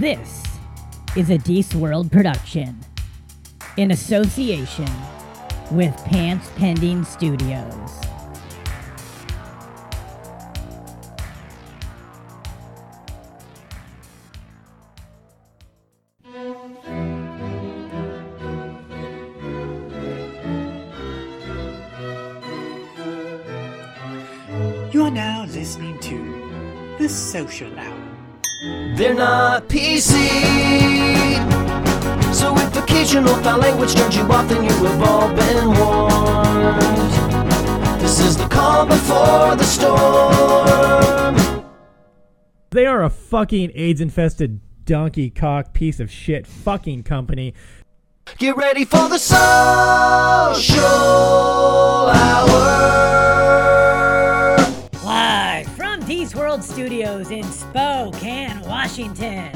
This is a Deece World production in association with Pants Pending Studios. You're now listening to The Social Hour. They're not PC. So if occasional foul language turns you off, then you have all been warned. This is the calm before the storm. They are a fucking AIDS infested donkey cock piece of shit fucking company. Get ready for the social hour. World Studios in Spokane, Washington.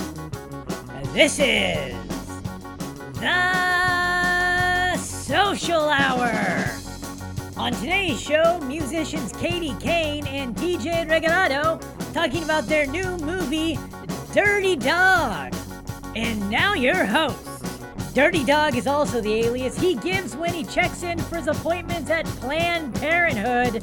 This is The Social Hour. On today's show, musicians Kady Kane and TJ Regalado talking about their new movie, Dirty Dog. And now your host. Dirty Dog is also the alias he gives when he checks in for his appointments at Planned Parenthood.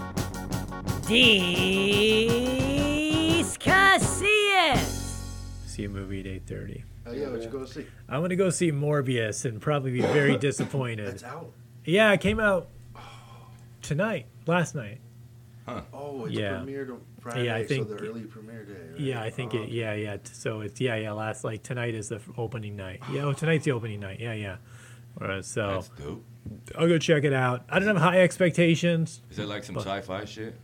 Deece Casillas. See a movie at 8:30. Oh yeah, what you go see? I'm gonna go see Morbius and probably be very disappointed. It's out. Yeah, it came out tonight, last night. Huh. Oh, it's Yeah. premiered on Friday, Yeah, I think- so the early premiere day. Right? Yeah, I think Oh, it. Yeah, yeah. So it's yeah, yeah. Last like tonight is the opening night. Yeah, oh, tonight's the opening night. Yeah, yeah. Uh, so That's dope. I'll go check it out. I don't have high expectations. Is it like some sci-fi shit?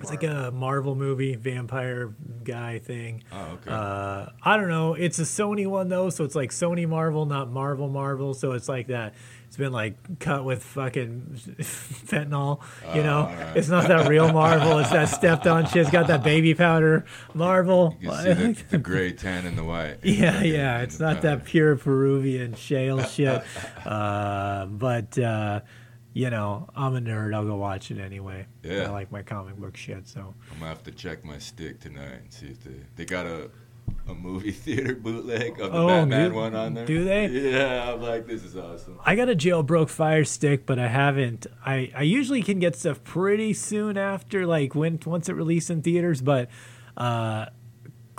It's like a Marvel movie, vampire guy thing. Oh, okay. Uh, I don't know. It's a Sony one though, so it's like Sony Marvel, not Marvel Marvel. So it's like that. It's been like cut with fucking fentanyl. You know, alright. it's not that real Marvel. It's that stepped on shit. It's got that baby powder Marvel. you see the, the gray, tan, and the white. Yeah, yeah. It's not that pure Peruvian shale shit. Uh, but uh, you know, I'm a nerd. I'll go watch it anyway. Yeah. I like my comic book shit. So I'm gonna have to check my stick tonight and see if they they got a a movie theater bootleg of the Oh, Batman do- one on there. do they? Yeah, I'm like, this is awesome. I got a jailbroke Fire Stick, but I haven't. I, I usually can get stuff pretty soon after, like when once it released in theaters, but uh,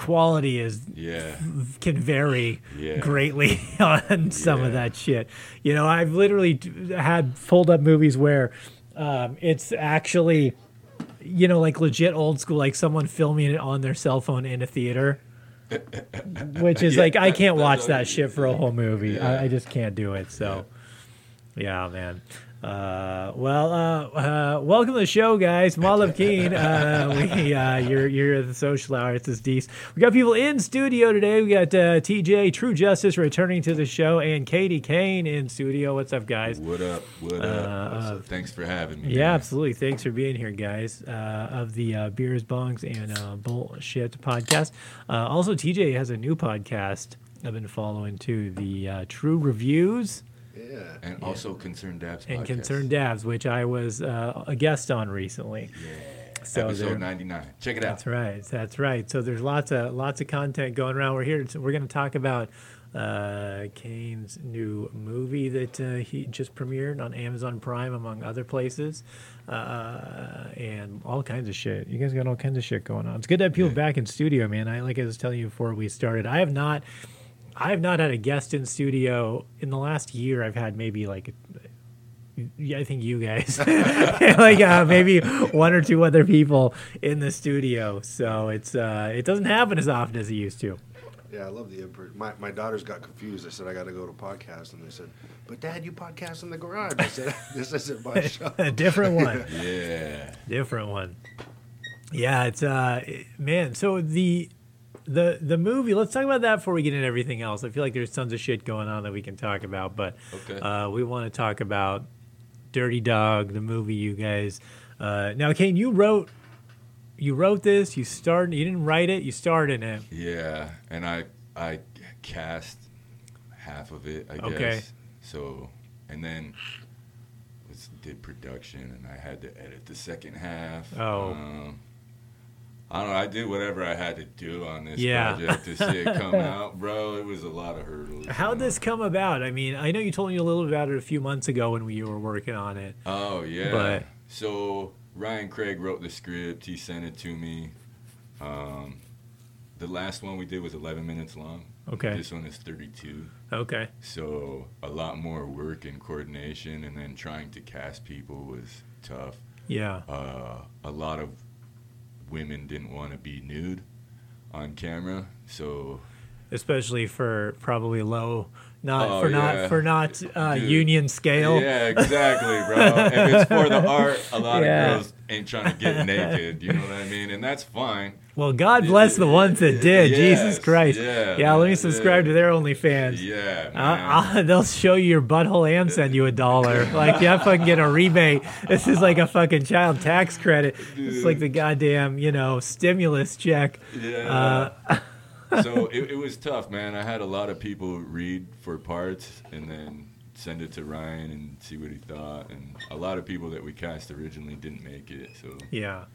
quality is Yeah, can vary Yeah. greatly on some of that shit. You know, I've literally had pulled up movies where um, it's actually, you know, like legit old school, like someone filming it on their cell phone in a theater. Which is Yeah, like I can't watch that shit for a whole movie. Yeah. I, I just can't do it. So, yeah, man. Uh, well, uh, uh, welcome to the show, guys. Malav Keen. Uh, we, uh, you're, you're the social hour. It's this Deece. We got people in studio today. We got uh, TJ True Justice returning to the show and Kady Kane in studio. What's up, guys? what up? What up? Thanks for having me. Yeah, man. absolutely. Thanks for being here, guys, uh, of the uh, Beers, Bongs, and uh, Bullshit podcast. Uh, also, TJ has a new podcast I've been following too, the uh, True Reviews Yeah. And also Concerned Dabs and podcast. Concerned Dabs, which I was uh, a guest on recently. Yeah. So Episode 99. Check it out. That's right. That's right. So there's lots of lots of content going around. We're here. To, we're going to talk about uh, Kane's new movie that uh, he just premiered on Amazon Prime, among other places, uh, and all kinds of shit. You guys got all kinds of shit going on. It's good to have people back in studio, man. I like I was telling you before we started. I have not. I have not had a guest in studio in the last year. I've had maybe like yeah, I think you guys, like uh, maybe one or two other people in the studio. So it's uh, it doesn't happen as often as it used to. Yeah, I love the input. My, my daughters got confused. I said I got to go to podcast, and they said, "But Dad, you podcast in the garage." I said, "This isn't my show." A different one, Yeah. different one. Yeah, it's uh, man. So the the the movie. Let's talk about that before we get into everything else. I feel like there's tons of shit going on that we can talk about, but Okay. uh, we want to talk about Dirty Dog, the movie. You guys. Uh, now, Kane, you wrote. You wrote this. You started. You didn't write it. You starred in it. Yeah, and I I cast half of it, I guess. Okay. So, and then was, did production, and I had to edit the second half. Oh. Um, I don't know. I did whatever I had to do on this Yeah. project to see it come out, bro. It was a lot of hurdles. How'd you know? this come about? I mean, I know you told me a little bit about it a few months ago when we were working on it. Oh yeah. But- so Ryan Craig wrote the script. He sent it to me. Um, the last one we did was 11 minutes long. Okay. This one is 32. Okay. So a lot more work and coordination, and then trying to cast people was tough. Yeah. Uh, a lot of women didn't want to be nude on camera, so Especially for probably low, not Oh, for yeah. not for not uh, union scale. Yeah, exactly, bro. if it's for the art, a lot Yeah. of girls ain't trying to get naked. You know what I mean? And that's fine. Well, God bless the ones that did. Jesus Christ. yeah, Yeah. let me subscribe to their OnlyFans. Yeah. Uh, uh, they'll show you your butthole and send you a dollar. Like, yeah, fucking get a rebate. This is like a fucking child tax credit. It's like the goddamn, you know, stimulus check. yeah. Uh, so it, it was tough, man. I had a lot of people read for parts and then send it to Ryan and see what he thought. And a lot of people that we cast originally didn't make it. So Yeah.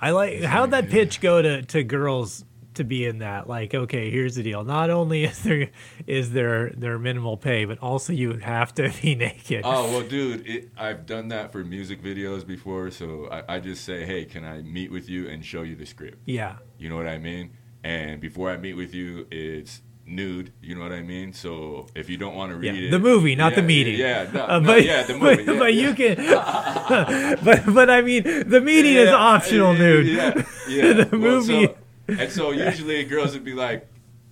I like how'd that pitch go to, to girls to be in that? Like, okay, here's the deal. Not only is there is there their minimal pay, but also you have to be naked. Oh well, dude, it, I've done that for music videos before. So I, I just say, hey, can I meet with you and show you the script? yeah. You know what I mean? And before I meet with you, it's nude. You know what I mean? So if you don't want to Yeah, read it, the movie, not the meeting. Yeah, no, Uh, no, but, yeah, the movie. but, yeah, but yeah. you can, but but I mean, the meeting is optional, yeah, dude. Yeah, yeah. The Well, movie- so- and so usually girls would be like,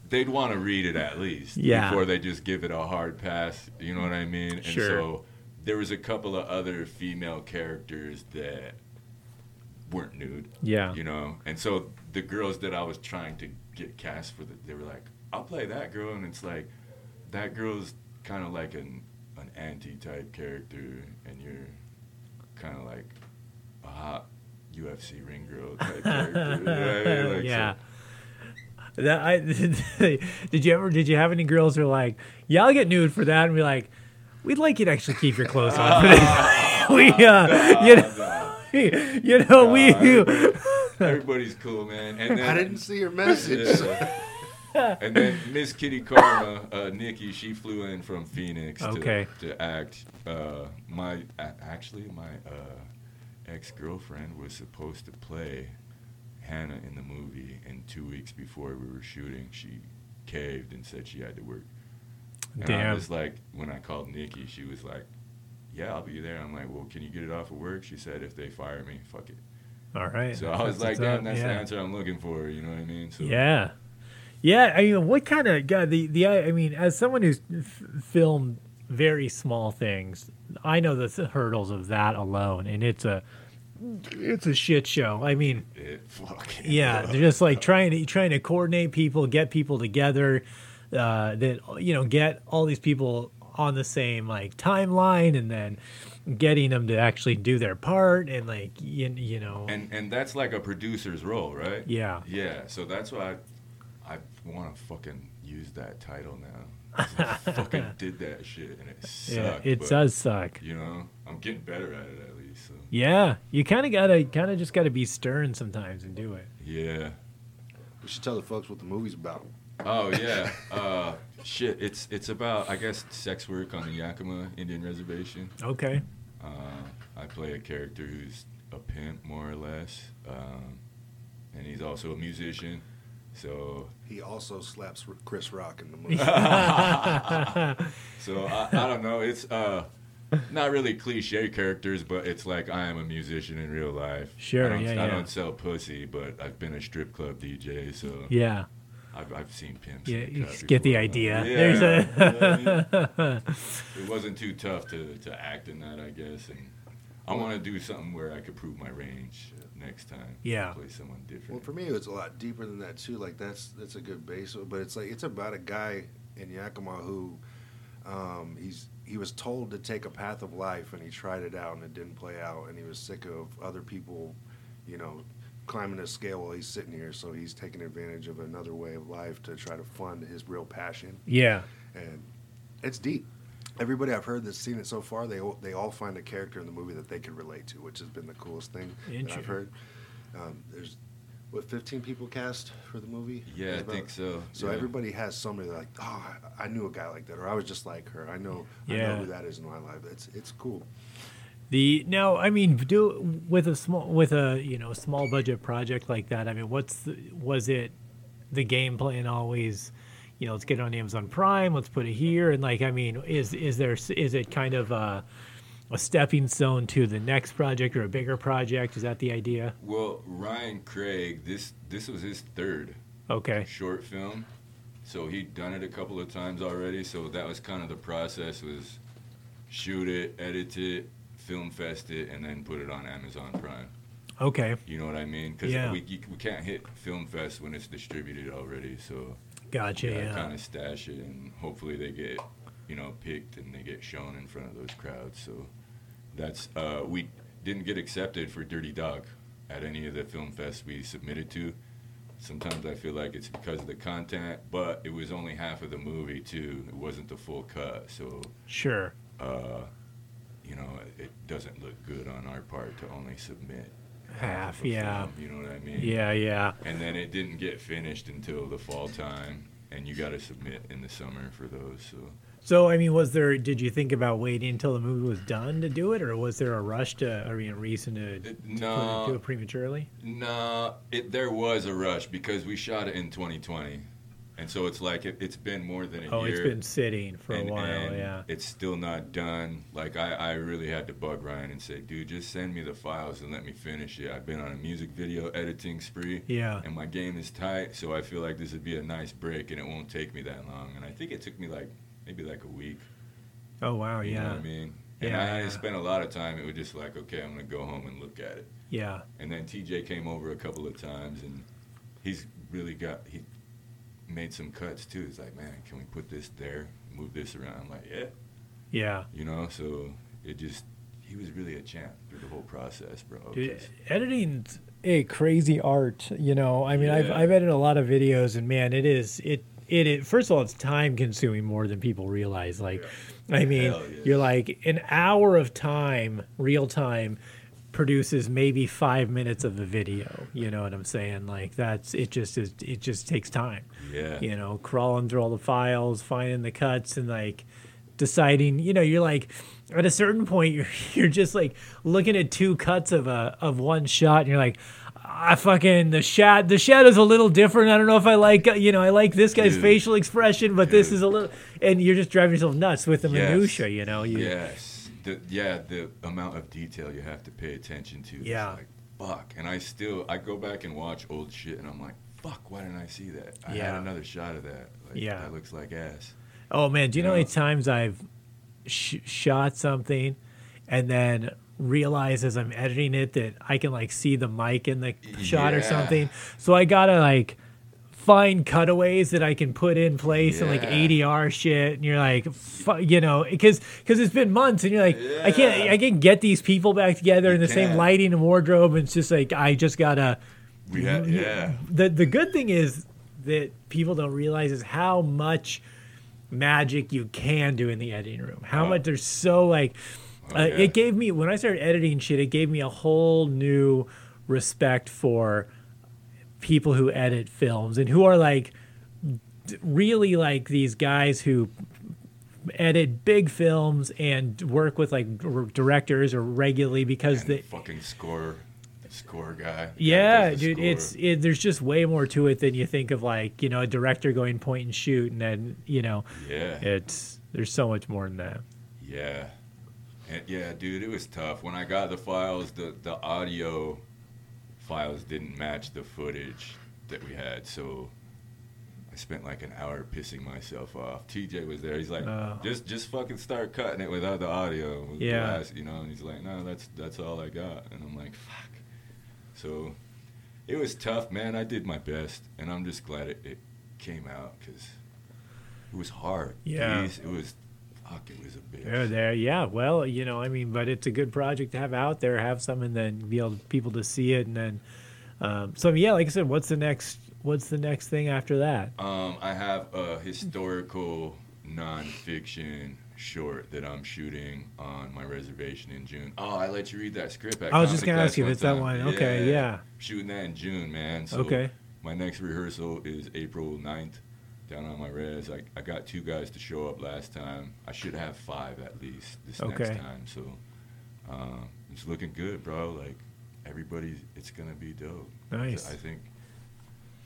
they'd want to read it at least Yeah. before they just give it a hard pass. You know what I mean? And Sure. so there was a couple of other female characters that weren't nude. Yeah. You know, and so the girls that I was trying to get cast for, the, they were like, "I'll play that girl," and it's like, that girl's kind of like an an anti-type character, and you're kind of like a hot UFC ring girl type character. You know what I mean? Like, so- yeah. That I did you ever did you have any girls who were like, yeah, I'll get nude for that, and be like, we'd like you to actually keep your clothes on we uh, you know, you know, we. Everybody- everybody's cool, man. And then I didn't see your message. Yeah. and then Miss Kitty Karma, uh, Nikki, she flew in from Phoenix to, Okay. to act. Uh, my actually, my uh, ex girlfriend was supposed to play Hannah in the movie, and two weeks before we were shooting, she caved and said she had to work. And I was like, when I called Nikki, she was like, "Yeah, I'll be there." I'm like, "Well, can you get it off of work?" She said, "If they fire me, fuck it." All right. So I was That's like, "Damn, that's yeah. the answer I'm looking for." You know what I mean? So Yeah, yeah. I mean, what kind of God? The the I mean, as someone who's f- filmed very small things, I know the th- hurdles of that alone, and it's a it's a shit show. I mean, it fucking yeah, they're just like trying to trying to coordinate people, get people together, uh, that you know, get all these people on the same like timeline, and then getting them to actually do their part, and like you, you know, and and that's like a producer's role, right? yeah, Yeah. So that's why I, I want to fucking use that title now I fucking did that shit and it sucked. yeah, it but, does suck. You know, I'm getting better at it at least. So Yeah, you kind of gotta, kind of just gotta be stern sometimes and do it. yeah. we should tell the folks what the movie's about. Oh yeah. Uh, shit. It's it's about I guess sex work on the Yakima Indian Reservation. Okay. Uh, I play a character who's a pimp more or less, um, and he's also a musician. So He also slaps Chris Rock in the movie. So I, I don't know. It's uh, not really cliche characters, but it's like I am a musician in real life. Sure, I don't, yeah, I yeah. don't sell pussy, but I've been a strip club DJ, so Yeah. I've, I've seen pimps. Yeah, you cut just get the before. idea. Yeah, There's a- you know mean? it wasn't too tough to, to act in that, I guess, and I want to do something where I could prove my range next time. Yeah. play someone different. Well, for me, it's a lot deeper than that too. Like that's that's a good base, but it's like it's about a guy in Yakima who, um, he's he was told to take a path of life and he tried it out and it didn't play out and he was sick of other people, you know, climbing a scale while he's sitting here. So he's taking advantage of another way of life to try to fund his real passion Yeah. and it's deep. Everybody I've heard that's seen it so far, they all, they all find a character in the movie that they can relate to, which has been the coolest thing that I've heard. Um, there's what 15 people cast for the movie. Yeah, I About- think so. So yeah. everybody has somebody like, oh, I I knew a guy like that, or I was just like her. I know, I Yeah. know who that is in my life. It's it's cool. The now, I mean, do with a small with a you know small budget project like that. I mean, what's the, was it the game plan always? You know, let's get it on Amazon Prime. Let's put it here, and like, I mean, is is there is it kind of a, a stepping stone to the next project or a bigger project? Is that the idea? Well, Ryan Craig, this this was his third Okay, short film, so he'd done it a couple of times already. So that was kind of the process: was shoot it, edit it, film fest it, and then put it on Amazon Prime. okay, You know what I mean? Because Yeah. we we can't hit film fest when it's distributed already. So gotcha. yeah, kind of stash it, and hopefully they get, you know, picked and they get shown in front of those crowds. So that's uh, we didn't get accepted for Dirty Dog at any of the film fests we submitted to. Sometimes I feel like it's because of the content, but it was only half of the movie too. It wasn't the full cut, so sure. uh, you know, it doesn't look good on our part to only submit Half, a yeah, film, you know what I mean? yeah, yeah. and then it didn't get finished until the fall time and you got to submit in the summer for those so So, I mean, was there? Did you think about waiting until the movie was done to do it, or was there a rush to? I mean, a reason to, to no. do it prematurely? no it there was a rush because we shot it in 2020 and so it's like it, it's been more than a Oh, year it's been sitting for and, a while. yeah. it's still not done like I, I really had to bug ryan and say dude just send me the files and let me finish it i've been on a music video editing spree Yeah. and my game is tight so i feel like this would be a nice break and it won't take me that long and i think it took me like maybe like a week Oh wow. You know Yeah. what I mean? And Yeah, I yeah. to spend a lot of time. It was just like, okay, I'm gonna go home and look at it. Yeah. And then TJ came over a couple of times, and he's really got he made some cuts too. He's like, man, can we put this there, move this around? I'm like, yeah, Yeah. you know. So it just he was really a champ through the whole process, bro. Dude, editing's a crazy art. You know, I mean, I've I've edited a lot of videos, and man, it is it. It, it first of all, it's time consuming more than people realize. Like, I mean, yeah. you're like an hour of time, real time, produces maybe five minutes of a video. You know what I'm saying? Like that's it. Just is it just takes time. yeah, you know, crawling through all the files, finding the cuts, and like deciding. You know, you're like at a certain point, you're you're just like looking at two cuts of a of one shot, and you're like. I fucking the shad the shadow's a little different. I don't know if I like uh, you know I like this guy's Dude. facial expression, but this is a little and you're just driving yourself nuts with the Yes. minutia. You know, you, yes, the yeah the amount of detail you have to pay attention to. Yeah. like fuck. And I still I go back and watch old shit, and I'm like, fuck, why didn't I see that? I Yeah. had another shot of that. Like, Yeah. that looks like ass. Oh man, do you know how many times I've sh- shot something and then realize as I'm editing it that I can like see the mic in the shot or something. So I gotta like find cutaways that I can put in place and like ADR shit. And you're like, you know, because because it's been months and you're like, I can't I can't get these people back together in the same can't. lighting and wardrobe. And it's just like I just gotta We had yeah. the the good thing is that people don't realize is how much magic you can do in the editing room. How Oh. much there's so like Oh, uh, yeah. it gave me when I started editing shit, it gave me a whole new respect for people who edit films and who are like really like these guys who edit big films and work with like r- directors or regularly because And the fucking score, score guy. guy yeah, dude, score. it's it, there's just way more to it than you think of. Like you know, a director going point and shoot, and then you know, yeah, it's there's so much more than that. yeah, and, yeah, dude. It was tough when I got the files. The the audio files didn't match the footage that we had, so. I spent like an hour pissing myself off. TJ was there. He's like, Oh. just just fucking start cutting it without the audio. with Yeah. you know. And he's like, no, that's that's all I got. And I'm like, fuck. So it was tough, man. I did my best, and I'm just glad it, it came out because it was hard. Yeah. It was. It was a bitch. There, there, yeah. Well, you know, I mean, but it's a good project to have out there, have some, and then be able to, people to see it, and then, um, so yeah, like I said, what's the next? What's the next thing after that? Um, I have a historical nonfiction short that I'm shooting on my reservation in June. Oh, I let you read that script. I was just gonna ask you if it's that one. Okay, yeah. shooting that in June, man. So Okay. My next rehearsal is April 9th down on my res. I, I got two guys to show up last time. I should have five at least this Okay. next time. So uh, it's looking good, bro. Like everybody, it's gonna be dope. Nice. I think.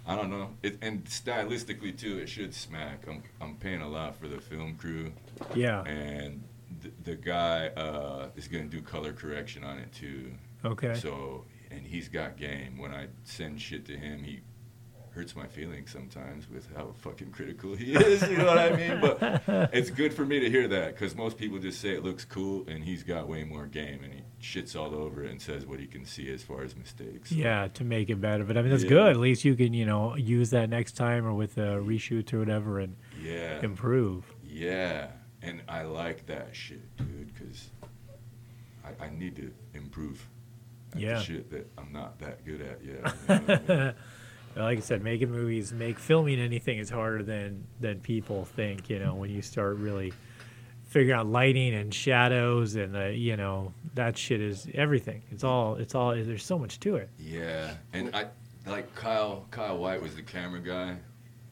I don't know. It, and stylistically too, it should smack. I'm I'm paying a lot for the film crew, Yeah. and the, the guy uh, is gonna do color correction on it too. Okay. So, and he's got game. When I send shit to him, he hurts my feelings sometimes with how fucking critical he is. You know what I mean? But it's good for me to hear that because most people just say it looks cool, and he's got way more game, and he shits all over it and says what he can see as far as mistakes. So, Yeah, to make it better. But I mean, that's Yeah. good. At least you can, you know, use that next time or with a reshoot or whatever and Yeah. improve. Yeah, and I like that shit, dude, because I, I need to improve at Yeah. the shit that I'm not that good at yet. you know like I said, making movies, make filming anything is harder than than people think. You know, when you start really figuring out lighting and shadows and uh, you know that shit is everything. It's all. It's all. There's so much to it. Yeah, and I like Kyle. Kyle White was the camera guy,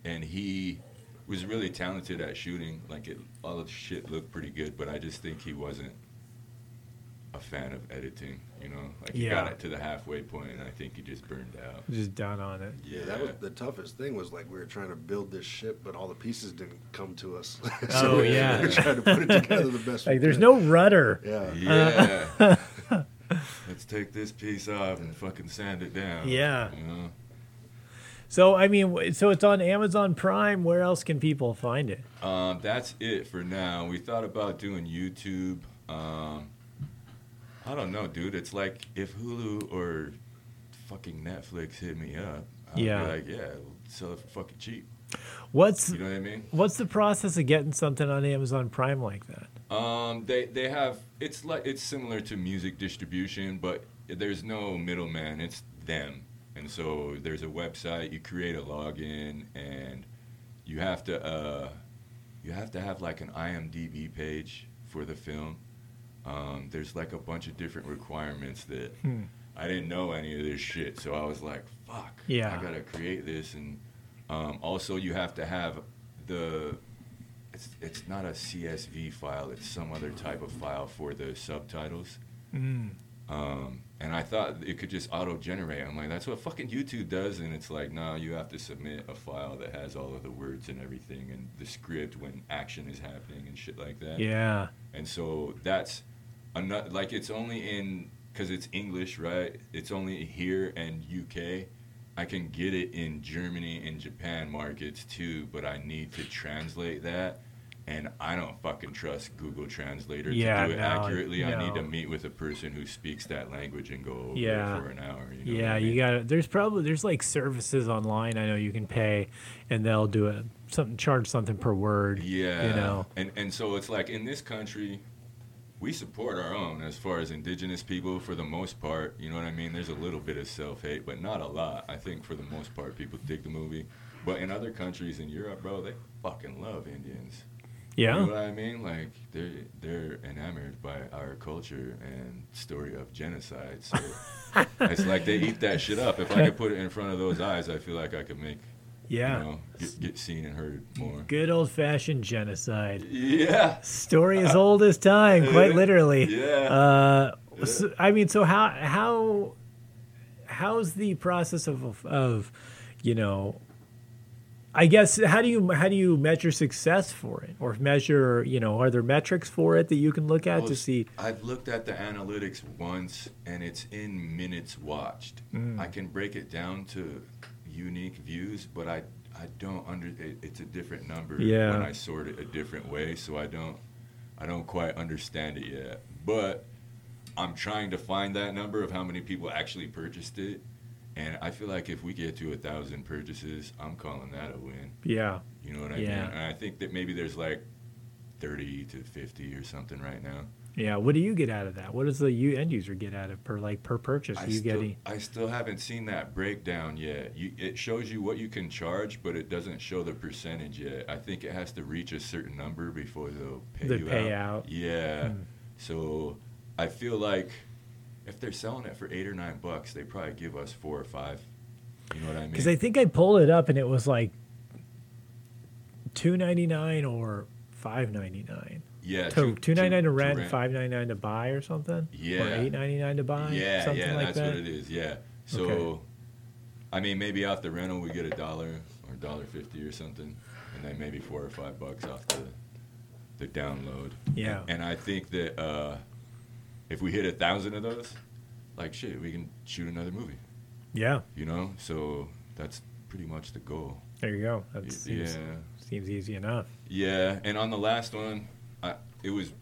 and he was really talented at shooting. Like it, all the shit looked pretty good, but I just think he wasn't a fan of editing. You know, like he got it to the halfway point, and I think he just burned out. Just done on it. Yeah, that was the toughest thing. Was like we were trying to build this ship, but all the pieces didn't come to us. Oh, yeah. we were trying to put it together the best. we Like there's could. no rudder. Yeah, Yeah. Let's take this piece off and fucking sand it down. Yeah. You know? So I mean, so it's on Amazon Prime. Where else can people find it? Um, that's it for now. We thought about doing YouTube. Um, I don't know, dude. It's like if Hulu or fucking Netflix hit me up, I'd Yeah. be like, yeah, we'll sell it for fucking cheap. What's You know what I mean? what's the process of getting something on Amazon Prime like that? Um, they they have it's like it's similar to music distribution, but there's no middleman. It's them, and so there's a website. You create a login, and you have to uh, you have to have like an IMDb page for the film. Um, there's like a bunch of different requirements that Hmm. I didn't know any of this shit, so I was like, "Fuck, Yeah. I gotta create this." And um, also, you have to have the it's it's not a CSV file. It's some other type of file for the subtitles. Mm. Um, and I thought it could just auto generate. I'm like, that's what fucking YouTube does. And it's like, no, you have to submit a file that has all of the words and everything and the script when action is happening and shit like that. Yeah. And so that's another like it's only in because it's English, right? It's only here and UK. I can get it in Germany and Japan markets too, but I need to translate that. And I don't fucking trust Google Translator Yeah, to do it no, accurately. I need to meet with a person who speaks that language and go over Yeah. it for an hour. You know yeah, I you got to There's probably there's like services online. I know you can pay, and they'll do it something charge something per word. Yeah. You know. And and so it's like in this country, we support our own as far as indigenous people for the most part. You know what I mean? There's a little bit of self hate, but not a lot. I think for the most part, people dig the movie. But in other countries in Europe, bro, they fucking love Indians. Yeah. You know what I mean? Like they're they're enamored by our culture and story of genocide. So it's like they eat that shit up. If I could put it in front of those eyes, I feel like I could make Yeah. you know get, get seen and heard more. Good old fashioned genocide. Yeah. Story as old as time, quite literally. Yeah. Uh, so, I mean, so how how how's the process of of you know? I guess how do you how do you measure success for it, or measure you know are there metrics for it that you can look at Well, to see? I've looked at the analytics once, and it's in minutes watched. Mm. I can break it down to unique views, but I I don't under. It, it's a different number Yeah. when I sort it a different way, so I don't I don't quite understand it yet. But I'm trying to find that number of how many people actually purchased it. And I feel like if we get to a thousand purchases, I'm calling that a win. Yeah, You know what I Yeah. mean? And I think that maybe there's like 30 to 50 or something right now. Yeah. What do you get out of that? What does the end user get out of per like per purchase? I you still, getting? I still haven't seen that breakdown yet. You, it shows you what you can charge, but it doesn't show the percentage yet. I think it has to reach a certain number before they'll pay The you payout. out. Yeah. Hmm. So I feel like if they're selling it for eight or nine bucks, they probably give us four or five. You know what I mean? Because I think I pulled it up and it was like two ninety nine or five ninety nine. Yeah, So two ninety nine to rent, rent. five ninety nine to buy, or something. Or Yeah. eight ninety nine to buy. Yeah, something yeah, like that's that. what it is. Yeah. So, Okay. I mean, maybe off the rental we get a dollar or dollar fifty or something, and then maybe four or five bucks off the the download. Yeah. And I think that uh, if we hit a thousand of those, like shit, we can shoot another movie. Yeah, You know, so that's pretty much the goal. there you go. That Y- seems, yeah. seems easy enough. Yeah, and on the last one, I, it was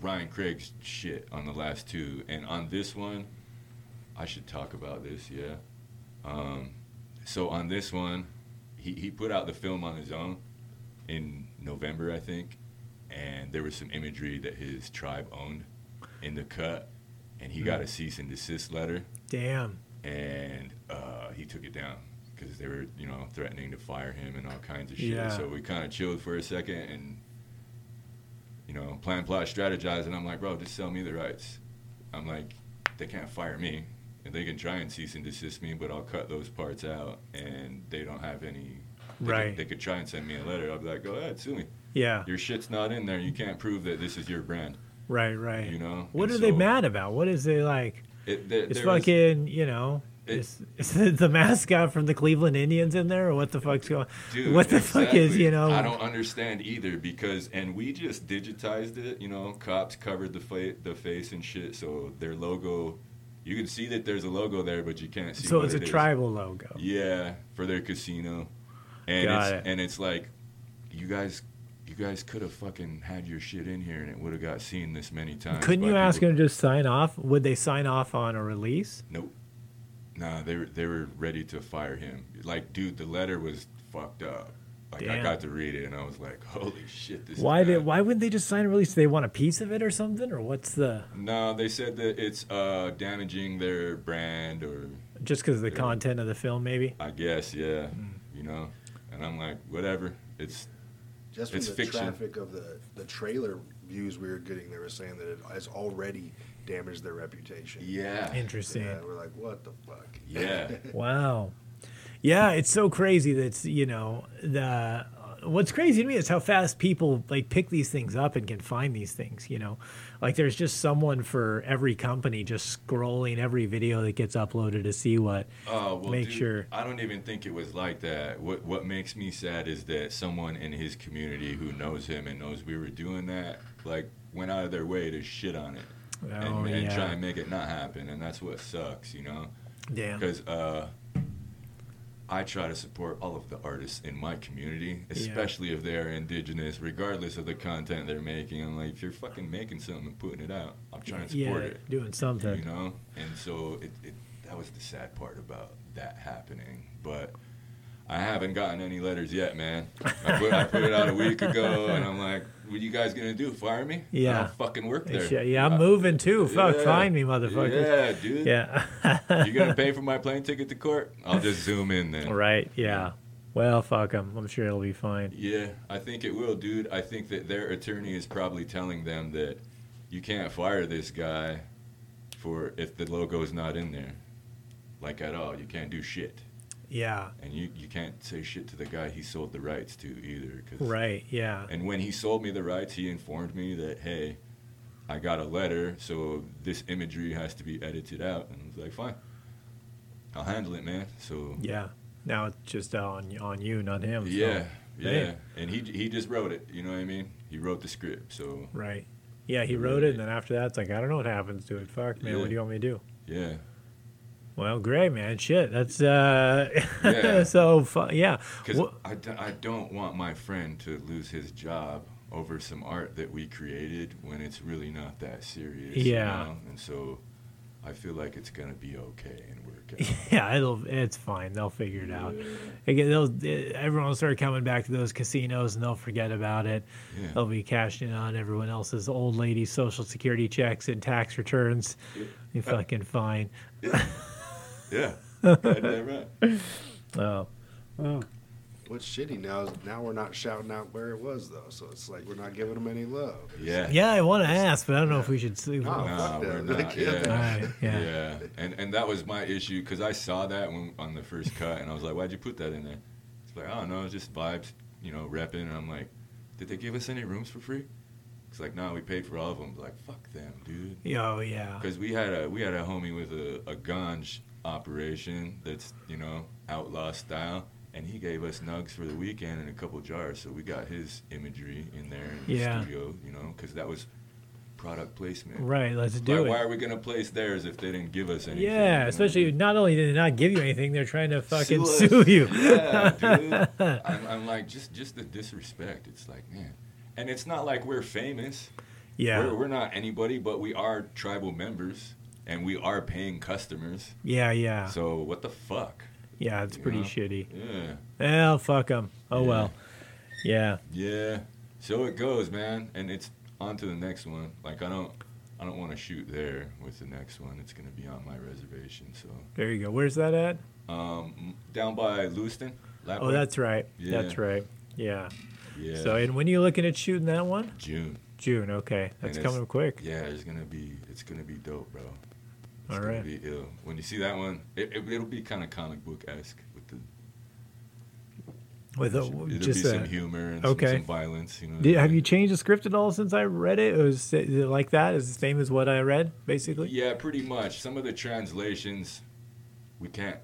Ryan Craig's shit on the last two, and on this one, I should talk about this. Yeah. Um, so on this one, he he put out the film on his own in November, I think, and there was some imagery that his tribe owned in the cut, and he got a cease and desist letter Damn. and uh, he took it down because they were, you know, threatening to fire him and all kinds of shit. Yeah. So we kind of chilled for a second and, you know, plan, plot, strategize. And I'm like, bro, just sell me the rights. I'm like, they can't fire me. And they can try and cease and desist me, but I'll cut those parts out. And they don't have any. They Right. Could, they could try and send me a letter. I'll be like, go ahead, sue me. Yeah. Your shit's not in there. You can't prove that this is your brand. Right. Right. You know? What And are they mad about? What is they like? It, there, It's fucking, you know. Is, is the mascot from the Cleveland Indians in there, or what the fuck's going? Dude, what the fuck is you know? I don't understand either because and we just digitized it. You know, cops covered the fa- the face and shit, so their logo. You can see that there's a logo there, but you can't see. so it's a it is. tribal logo. Yeah, for their casino, and Got it's it. and it's like, you guys. You guys could have fucking had your shit in here, and it would have got seen this many times. Couldn't you ask people- them to just sign off? Would they sign off on a release? Nope. Nah, they were they were ready to fire him. Like, dude, the letter was fucked up. Like, I got to read it, and I was like, holy shit, this. Why is did? Why wouldn't they just sign a release? They want a piece of it or something, or what's the? No, they said that it's uh, damaging their brand, or Just because of the content of the film, maybe. I guess, yeah, Hmm. you know. And I'm like, whatever. It's Just from It's the fiction. traffic of the, the trailer views we were getting, they were saying that it has already damaged their reputation. yeah, Interesting. Yeah, we're like, what the fuck? yeah, Wow. Yeah, it's so crazy that's you know the what's crazy to me is how fast people like pick these things up and can find these things, you know. Like there's just someone for every company just scrolling every video that gets uploaded to see what Oh well, Make dude, sure- I don't even think it was like that. What What makes me sad is that someone in his community who knows him and knows we were doing that, like, went out of their way to shit on it Oh, and, and yeah. try and make it not happen, and that's what sucks, you know. Damn. because uh, I try to support all of the artists in my community, especially if they're indigenous, regardless of the content they're making. I'm like, if you're fucking making something and putting it out, I'm trying to Yeah, support it. doing something. You know, and so it, it that was the sad part about that happening, but. I haven't gotten any letters yet, man. I put, I put it out a week ago, and I'm like, "What are you guys gonna do? Fire me? I Yeah. don't fucking work there. Yeah, yeah, I'm I- moving too. Fuck, Yeah. find me, motherfucker. Yeah, dude. Yeah. you gonna pay for my plane ticket to court? I'll just zoom in then. right. Yeah. Well, fuck them. I'm sure it'll be fine. Yeah, I think it will, dude. I think that their attorney is probably telling them that you can't fire this guy for if the logo is not in there, like at all. You can't do shit, Yeah. and you you can't say shit to the guy he sold the rights to either. 'cause- Right. Yeah. And when he sold me the rights, he informed me that hey, I got a letter, so this imagery has to be edited out, and I was like, fine, I'll handle it, man. So Yeah. Now it's just on on you, not him. so- Yeah, yeah. Hey. And he he just wrote it. You know what I mean? He wrote the script. So Right. Yeah, he wrote it, and then after that, it's like I don't know what happens to it. Fuck, man. Yeah. What do you want me to do? yeah, Well, great, man. Shit, that's uh. Yeah. so fun. yeah. because Wha- I, d- I don't want my friend to lose his job over some art that we created when it's really not that serious. you Yeah. know? And so I feel like it's gonna be okay and work out. yeah, it'll it's fine. They'll figure it out. Again, they'll eh, everyone will start coming back to those casinos, and they'll forget about it. Yeah. They'll be cashing in on everyone else's old lady social security checks and tax returns. You fucking fine. Yeah. Goddamn right. Oh. What's shitty now is now we're not shouting out where it was though, so it's like we're not giving them any love. Yeah. Yeah, I want to ask, but I don't know if we should. See. No. All Nah, we're not. Yeah. yeah. right, yeah. Yeah, and and that was my issue because I saw that when, on the first cut, and I was like, "Why'd you put that in there?" It's like, "I don't know, it's just vibes, you know, repping." And I'm like, "Did they give us any rooms for free?" It's like, "No, we paid for all of them." Like, fuck them, dude. Oh yeah. Because we had a we had a homie with a, a ganj operation that's you know outlaw style, and he gave us nugs for the weekend and a couple jars. So we got his imagery in there in Yeah. the studio, you know, because that was product placement. Right. Let's do why it. Why are we gonna place theirs if they didn't give us anything? you Yeah, know? especially not only did they not give you anything, they're trying to fucking Sue sue, you. Yeah, dude. I'm, I'm like just just the disrespect. It's like man, and it's not like we're famous. Yeah. We're, we're not anybody, but we are tribal members, and we are paying customers. Yeah, yeah. So what the fuck? Yeah, it's you pretty know? shitty. Yeah, Well, fuck them. Oh Yeah. well. Yeah. yeah. So it goes, man, and it's on to the next one. Like I don't, I don't want to shoot there with the next one. It's gonna be on my reservation. So There you go. Where's that at? um, down by Lewiston. Oh, that's right. Yeah. That's right. Yeah. yeah. So, and when are you looking at shooting that one? June. June. Okay, that's coming quick. Yeah, it's gonna be it's gonna be dope, bro. It's All gonna be ill. When you see that one, it, it will be kind of comic book esque with the With a, it'll just be a, some humor and okay. some, some violence. You know. Did, have you changed the script at all since I read it? Was is it like that? Is the same as what I read, basically? Yeah, pretty much. Some of the translations, we can't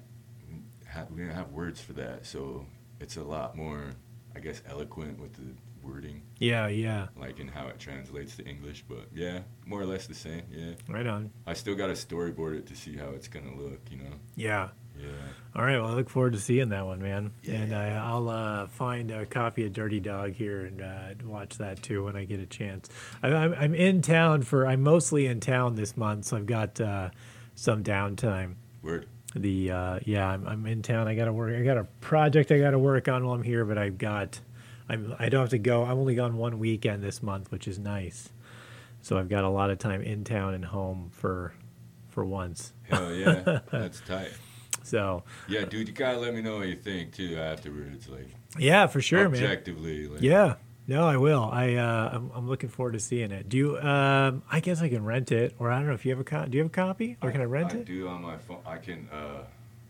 have, we don't have words for that, so it's a lot more, I guess, eloquent with the wording, Yeah, yeah. like in how it translates to English. But yeah, more or less the same. Yeah, Right on. I still got to storyboard it to see how it's gonna look. You know. Yeah. Yeah. All right. Well, I look forward to seeing that one, man. Yeah. And I, I'll uh, find a copy of Dirty Dog here and uh, watch that too when I get a chance. I, I'm, I'm in town for. I'm mostly in town this month, so I've got uh, some downtime. Word. The uh, yeah, I'm, I'm in town. I got to work. I got a project I got to work on while I'm here, but I've got. I'm. I don't have to go. I'm only gone one weekend this month, which is nice. So I've got a lot of time in town and home for, for once. Hell yeah, that's tight. So Yeah, dude, you gotta let me know what you think too afterwards, like yeah, for sure, man. objectively. Like, Yeah. No, I will. I uh, I'm, I'm looking forward to seeing it. Do you? Um, I guess I can rent it, or I don't know if you have a co- Do you have a copy, or can I rent I it? do on my phone. I can, uh,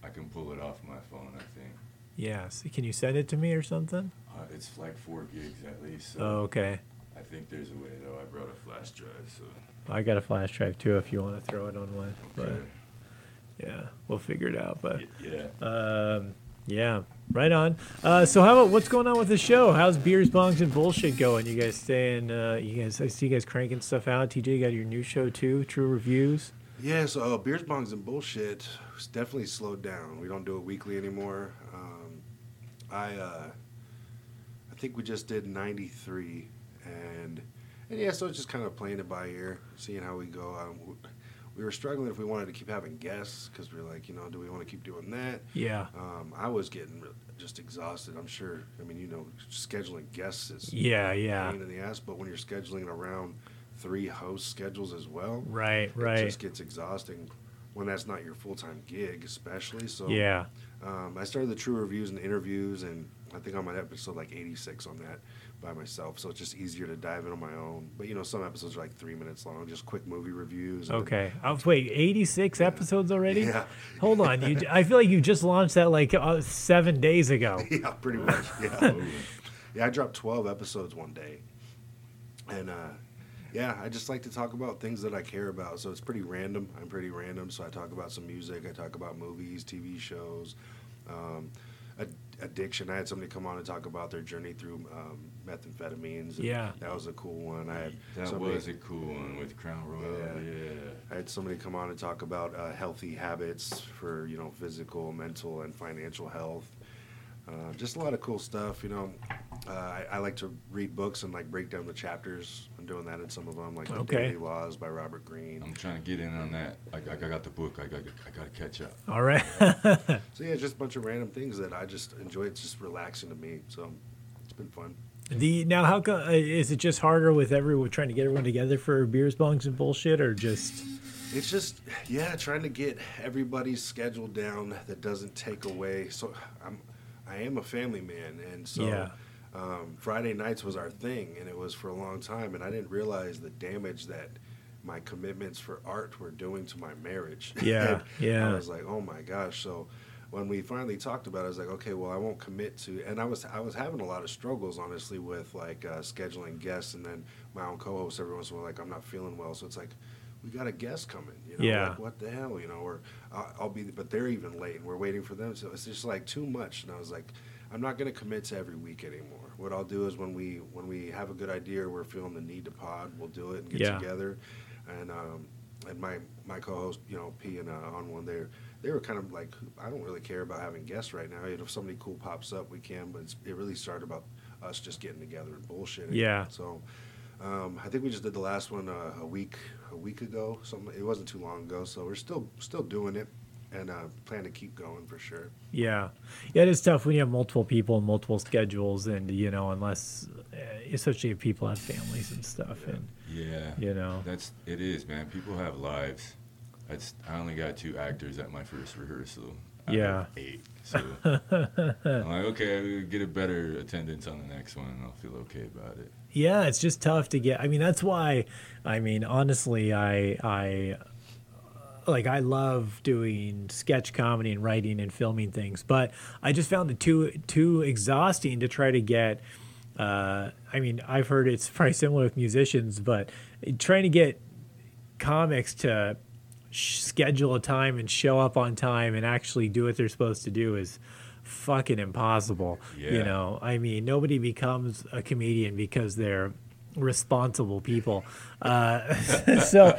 I can pull it off my phone. I think Yes. Can you send it to me or something? Uh, it's like four gigs at least. So Oh, okay. I think there's a way though. I brought a flash drive, so I got a flash drive too. If you want to throw it on one, but yeah, we'll figure it out. But yeah. um, yeah, right on. Uh, so how about what's going on with the show? How's beers, bongs, and bullshit going? You guys staying? Uh, you guys, I see you guys cranking stuff out. TJ you got your new show too. True reviews. Yeah, so uh, beers, bongs, and bullshit was definitely slowed down. We don't do it weekly anymore. Um, I uh, I think we just did 93, and and yeah, so it's just kind of playing it by ear, seeing how we go. Um, we were struggling if we wanted to keep having guests because we are like, you know, do we want to keep doing that? Yeah. Um, I was getting just exhausted. I'm sure. I mean, you know, scheduling guests is Yeah. Yeah. pain in the ass, but when you're scheduling around three host schedules as well, Right. it Right. just gets exhausting when that's not your full time gig, especially. So Yeah. um, I started the true reviews and interviews, and I think I'm on episode like 86 on that by myself. So it's just easier to dive in on my own. But you know, some episodes are like three minutes long, just quick movie reviews. Okay. Oh, wait, 86 episodes already? Yeah. Hold on. You, I feel like you just launched that like uh, seven days ago. yeah, pretty much. Yeah. yeah, I dropped 12 episodes one day. And uh, yeah, I just like to talk about things that I care about. So it's pretty random. I'm pretty random. So I talk about some music, I talk about movies, TV shows, um, addiction. I had somebody come on and talk about their journey through um, methamphetamines. and Yeah. That was a cool one. I had That somebody- was a cool one with Crown Royal. Yeah. Yeah. I had somebody come on and talk about uh, healthy habits for you know physical, mental, and financial health. Uh, just a lot of cool stuff. You know, uh, I, I like to read books and like break down the chapters. I'm doing that in some of them, like The Daily Laws by Robert Greene. I'm trying to get in on that. I, I got the book. I got I got to catch up. All right. So yeah, just a bunch of random things that I just enjoy. It's just relaxing to me. So it's been fun. the now, how co- uh, is it just harder with everyone trying to get everyone together for beers, bongs, and bullshit, or just It's just yeah, trying to get everybody's schedule down that doesn't take away. So I'm I am a family man, and so Yeah. um, Friday nights was our thing, and it was for a long time, and I didn't realize the damage that my commitments for art were doing to my marriage. Yeah, yeah. I was like, oh my gosh. So when we finally talked about it, I was like, okay, well, I won't commit to. And I was I was having a lot of struggles, honestly, with like uh, scheduling guests, and then my own co-host every once in a while, like I'm not feeling well, so it's like. We got a guest coming, you know. Yeah. Like, what the hell, you know? Or I'll, I'll be, but they're even late, and we're waiting for them. So it's just like too much. And I was like, I'm not going to commit to every week anymore. What I'll do is when we when we have a good idea, or we're feeling the need to pod, we'll do it and get Yeah. together. And um, and my my co-host, you know, P and uh, on one there, they were kind of like, I don't really care about having guests right now. If somebody cool pops up, we can. But it's, it really started about us just getting together and bullshitting. Yeah. So. Um, I think we just did the last one uh, a week a week ago. Something it wasn't too long ago, so we're still still doing it, and uh, plan to keep going for sure. Yeah, yeah, it is tough when you have multiple people and multiple schedules, and you know, unless, uh, especially if people have families and stuff, and Yeah. you know, That's it is, man. People have lives. That's I only got two actors at my first rehearsal. out Yeah. Eight. So I'm like, okay, I'll get a better attendance on the next one, and I'll feel okay about it. Yeah, it's just tough to get. I mean, that's why. I mean, honestly, I I like I love doing sketch comedy and writing and filming things, but I just found it too too exhausting to try to get. Uh, I mean, I've heard it's probably similar with musicians, but trying to get comics to schedule a time and show up on time and actually do what they're supposed to do is fucking impossible. You know, I mean, nobody becomes a comedian because they're responsible people. Uh, so,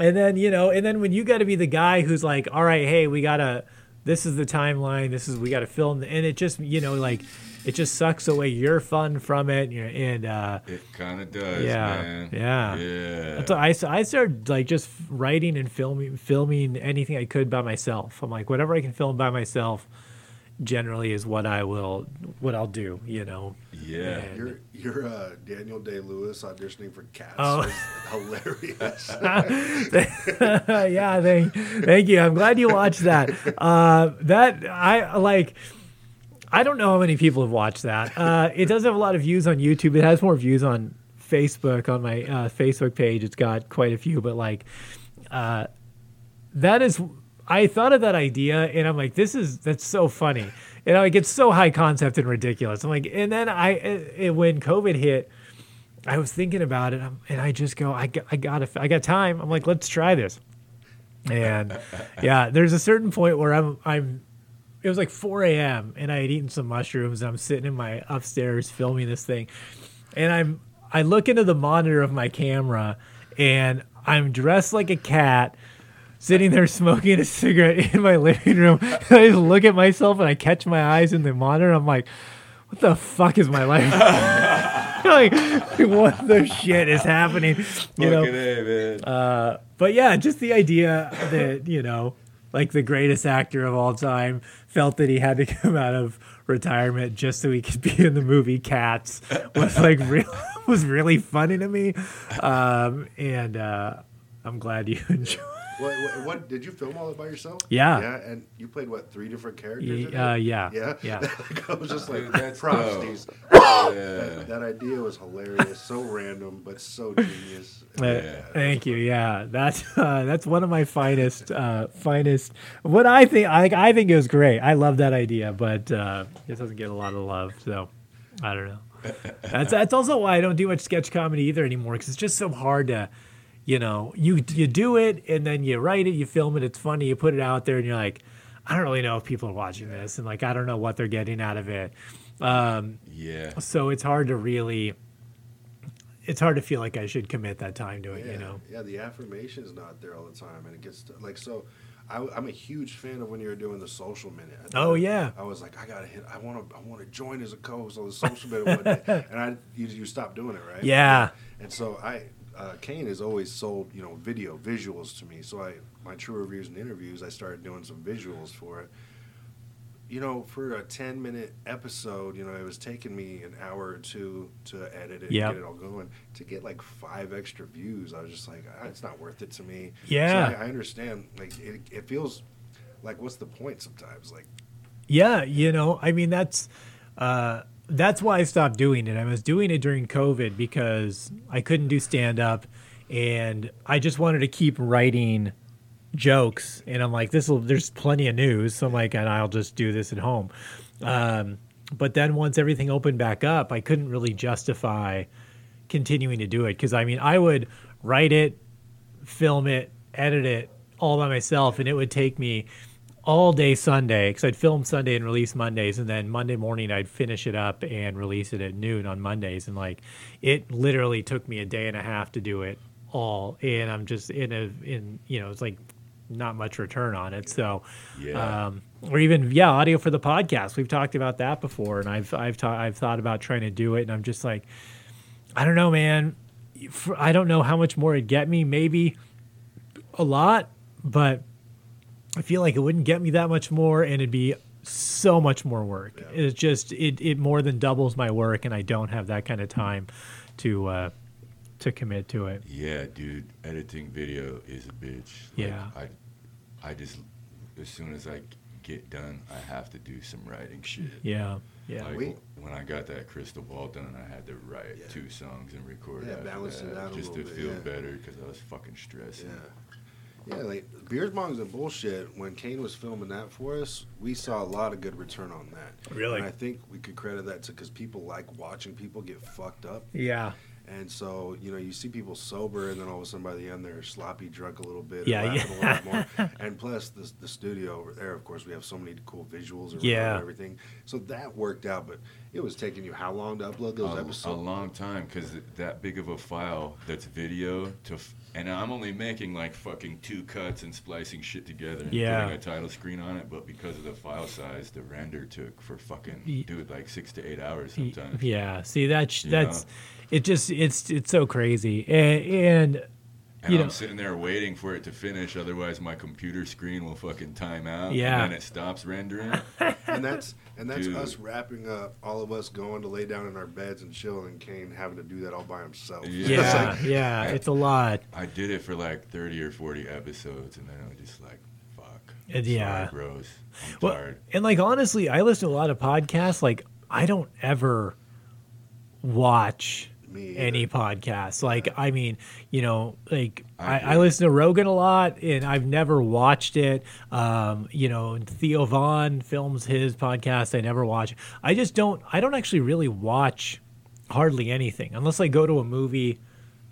and then, you know, and then when you got to be the guy who's like, all right, hey, we got to, this is the timeline, this is, we got to film, and it just, you know, like, it just sucks away your fun from it. And, uh, It kind of does, Yeah, man. yeah. Yeah. so I, I started like just writing and filming filming anything I could by myself. I'm like whatever I can film by myself generally is what I will what I'll do, you know. yeah. And- Your your uh, Daniel Day Lewis auditioning for Cats Oh. hilarious. yeah, thank, thank you. I'm glad you watched that. Uh, that I like. I don't know how many people have watched that. Uh, it does have a lot of views on YouTube. It has more views on Facebook on my uh, Facebook page. It's got quite a few, but like, uh, that is. I thought of that idea, and I'm like, this is that's so funny. And like, it's so high concept and ridiculous. I'm like, and then I, it, when COVID hit, I was thinking about it, um, and I just go, I got, I got, I got time. I'm like, let's try this. And yeah, there's a certain point where I'm, I'm. It was like 4 a.m. and I had eaten some mushrooms. and I'm sitting in my upstairs filming this thing, and I'm, I look into the monitor of my camera, and I'm dressed like a cat, sitting there smoking a cigarette in my living room. I just look at myself and I catch my eyes in the monitor. I'm like, what the fuck is my life? like, what the shit is happening? You know, A, man. uh, but yeah, just the idea that you know, like the greatest actor of all time felt that he had to come out of retirement just so he could be in the movie Cats was like real was really funny to me, um, and uh, I'm glad you enjoyed. What, what, what did you film all it by yourself? Yeah. Yeah, and you played what three different characters? in it? Uh, yeah, Yeah, yeah. I was just like, Dude, that's props, dope. Yeah. That idea was hilarious, so random, but so genius. Uh, Yeah. Thank you. Yeah, that's uh, that's one of my finest uh, finest. What I think, I I think it was great. I love that idea, but uh, it doesn't get a lot of love. So I don't know. That's that's also why I don't do much sketch comedy either anymore because it's just so hard to, you know, you you do it and then you write it, you film it, it's funny, you put it out there, and you're like, I don't really know if people are watching this, and like I don't know what they're getting out of it. Um, Yeah. so it's hard to really. It's hard to feel like I should commit that time to it, yeah, you know. yeah, the affirmation is not there all the time, and it gets to, like so. I, am a huge fan of when you're doing the social minute. Oh, yeah. I was like, I gotta hit. I want to. I want to join as a co-host on the social minute one day, and I you, you stopped doing it, right? Yeah. And so I, uh, Kane has always sold you know video visuals to me. So I my true reviews and interviews, I started doing some visuals for it. You know, for a ten minute episode, you know, it was taking me an hour or two to edit it Yep. and get it all going. To get like five extra views, I was just like, ah, it's not worth it to me. Yeah. So I, I understand. Like it, it feels like what's the point sometimes? Like Yeah, you know, I mean that's uh, that's why I stopped doing it. I was doing it during COVID because I couldn't do stand up, and I just wanted to keep writing jokes. And I'm like, this will. There's plenty of news, so I'm like, and I'll just do this at home. Um, but then once everything opened back up, I couldn't really justify continuing to do it because I mean, I would write it, film it, edit it all by myself, and it would take me all day Sunday because I'd film Sunday and release Mondays, and then Monday morning I'd finish it up and release it at noon on Mondays, and like it literally took me a day and a half to do it all, and I'm just in a in you know it's like not much return on it, so Yeah. um, or even yeah audio for the podcast. We've talked about that before, and I've I've ta- I've thought about trying to do it, and I'm just like I don't know, man. I don't know how much more it'd get me. Maybe a lot, but I feel like it wouldn't get me that much more, and it'd be so much more work. It's just it it more than doubles my work, and I don't have that kind of time to uh, to commit to it. Yeah, dude, editing video is a bitch. Like, Yeah. I, I just, as soon as I get done, I have to do some writing shit. Yeah, yeah, Like We- when I got that crystal ball done, I had to write Yeah. two songs and record. Yeah, after balance it that, out a just to bit, feel yeah. better because I was fucking stressing. Yeah. Yeah, like beers, bongs, and bullshit. When Kane was filming that for us, we saw a lot of good return on that. Really? and I think we could credit that to because people like watching people get fucked up, yeah, and so you know you see people sober, and then all of a sudden by the end they're sloppy drunk a little bit, Yeah, and yeah. a lot more. and plus the the studio over there, of course, we have so many cool visuals around Yeah. and everything, so that worked out. But it was taking you how long to upload those a, episodes? a long time because that big of a file that's video to f- and i'm only making like fucking two cuts and splicing shit together and Yeah. putting a title screen on it but because of the file size the render took for fucking Ye- dude like six to eight hours sometimes yeah. See that's You that's know? It. Just it's it's so crazy, and, and and you i'm know- sitting there waiting for it to finish otherwise my computer screen will fucking time out Yeah. and then it stops rendering and that's and that's Dude. us wrapping up all of us going to lay down in our beds and chilling and Kane having to do that all by himself. Yeah. It's yeah, like, yeah, it's a lot. i did it for like 30 or 40 episodes and then i was just like fuck Uh, yeah. Sorry, bros i'm Well, tired and like honestly, I listen to a lot of podcasts. Like I don't ever watch Me either. any podcasts. Like I mean, you know, like I I, I listen to Rogan a lot, and I've never watched it. Um, you know, Theo Von films his podcast. I never watch. I just don't. I don't actually really watch hardly anything unless I go to a movie.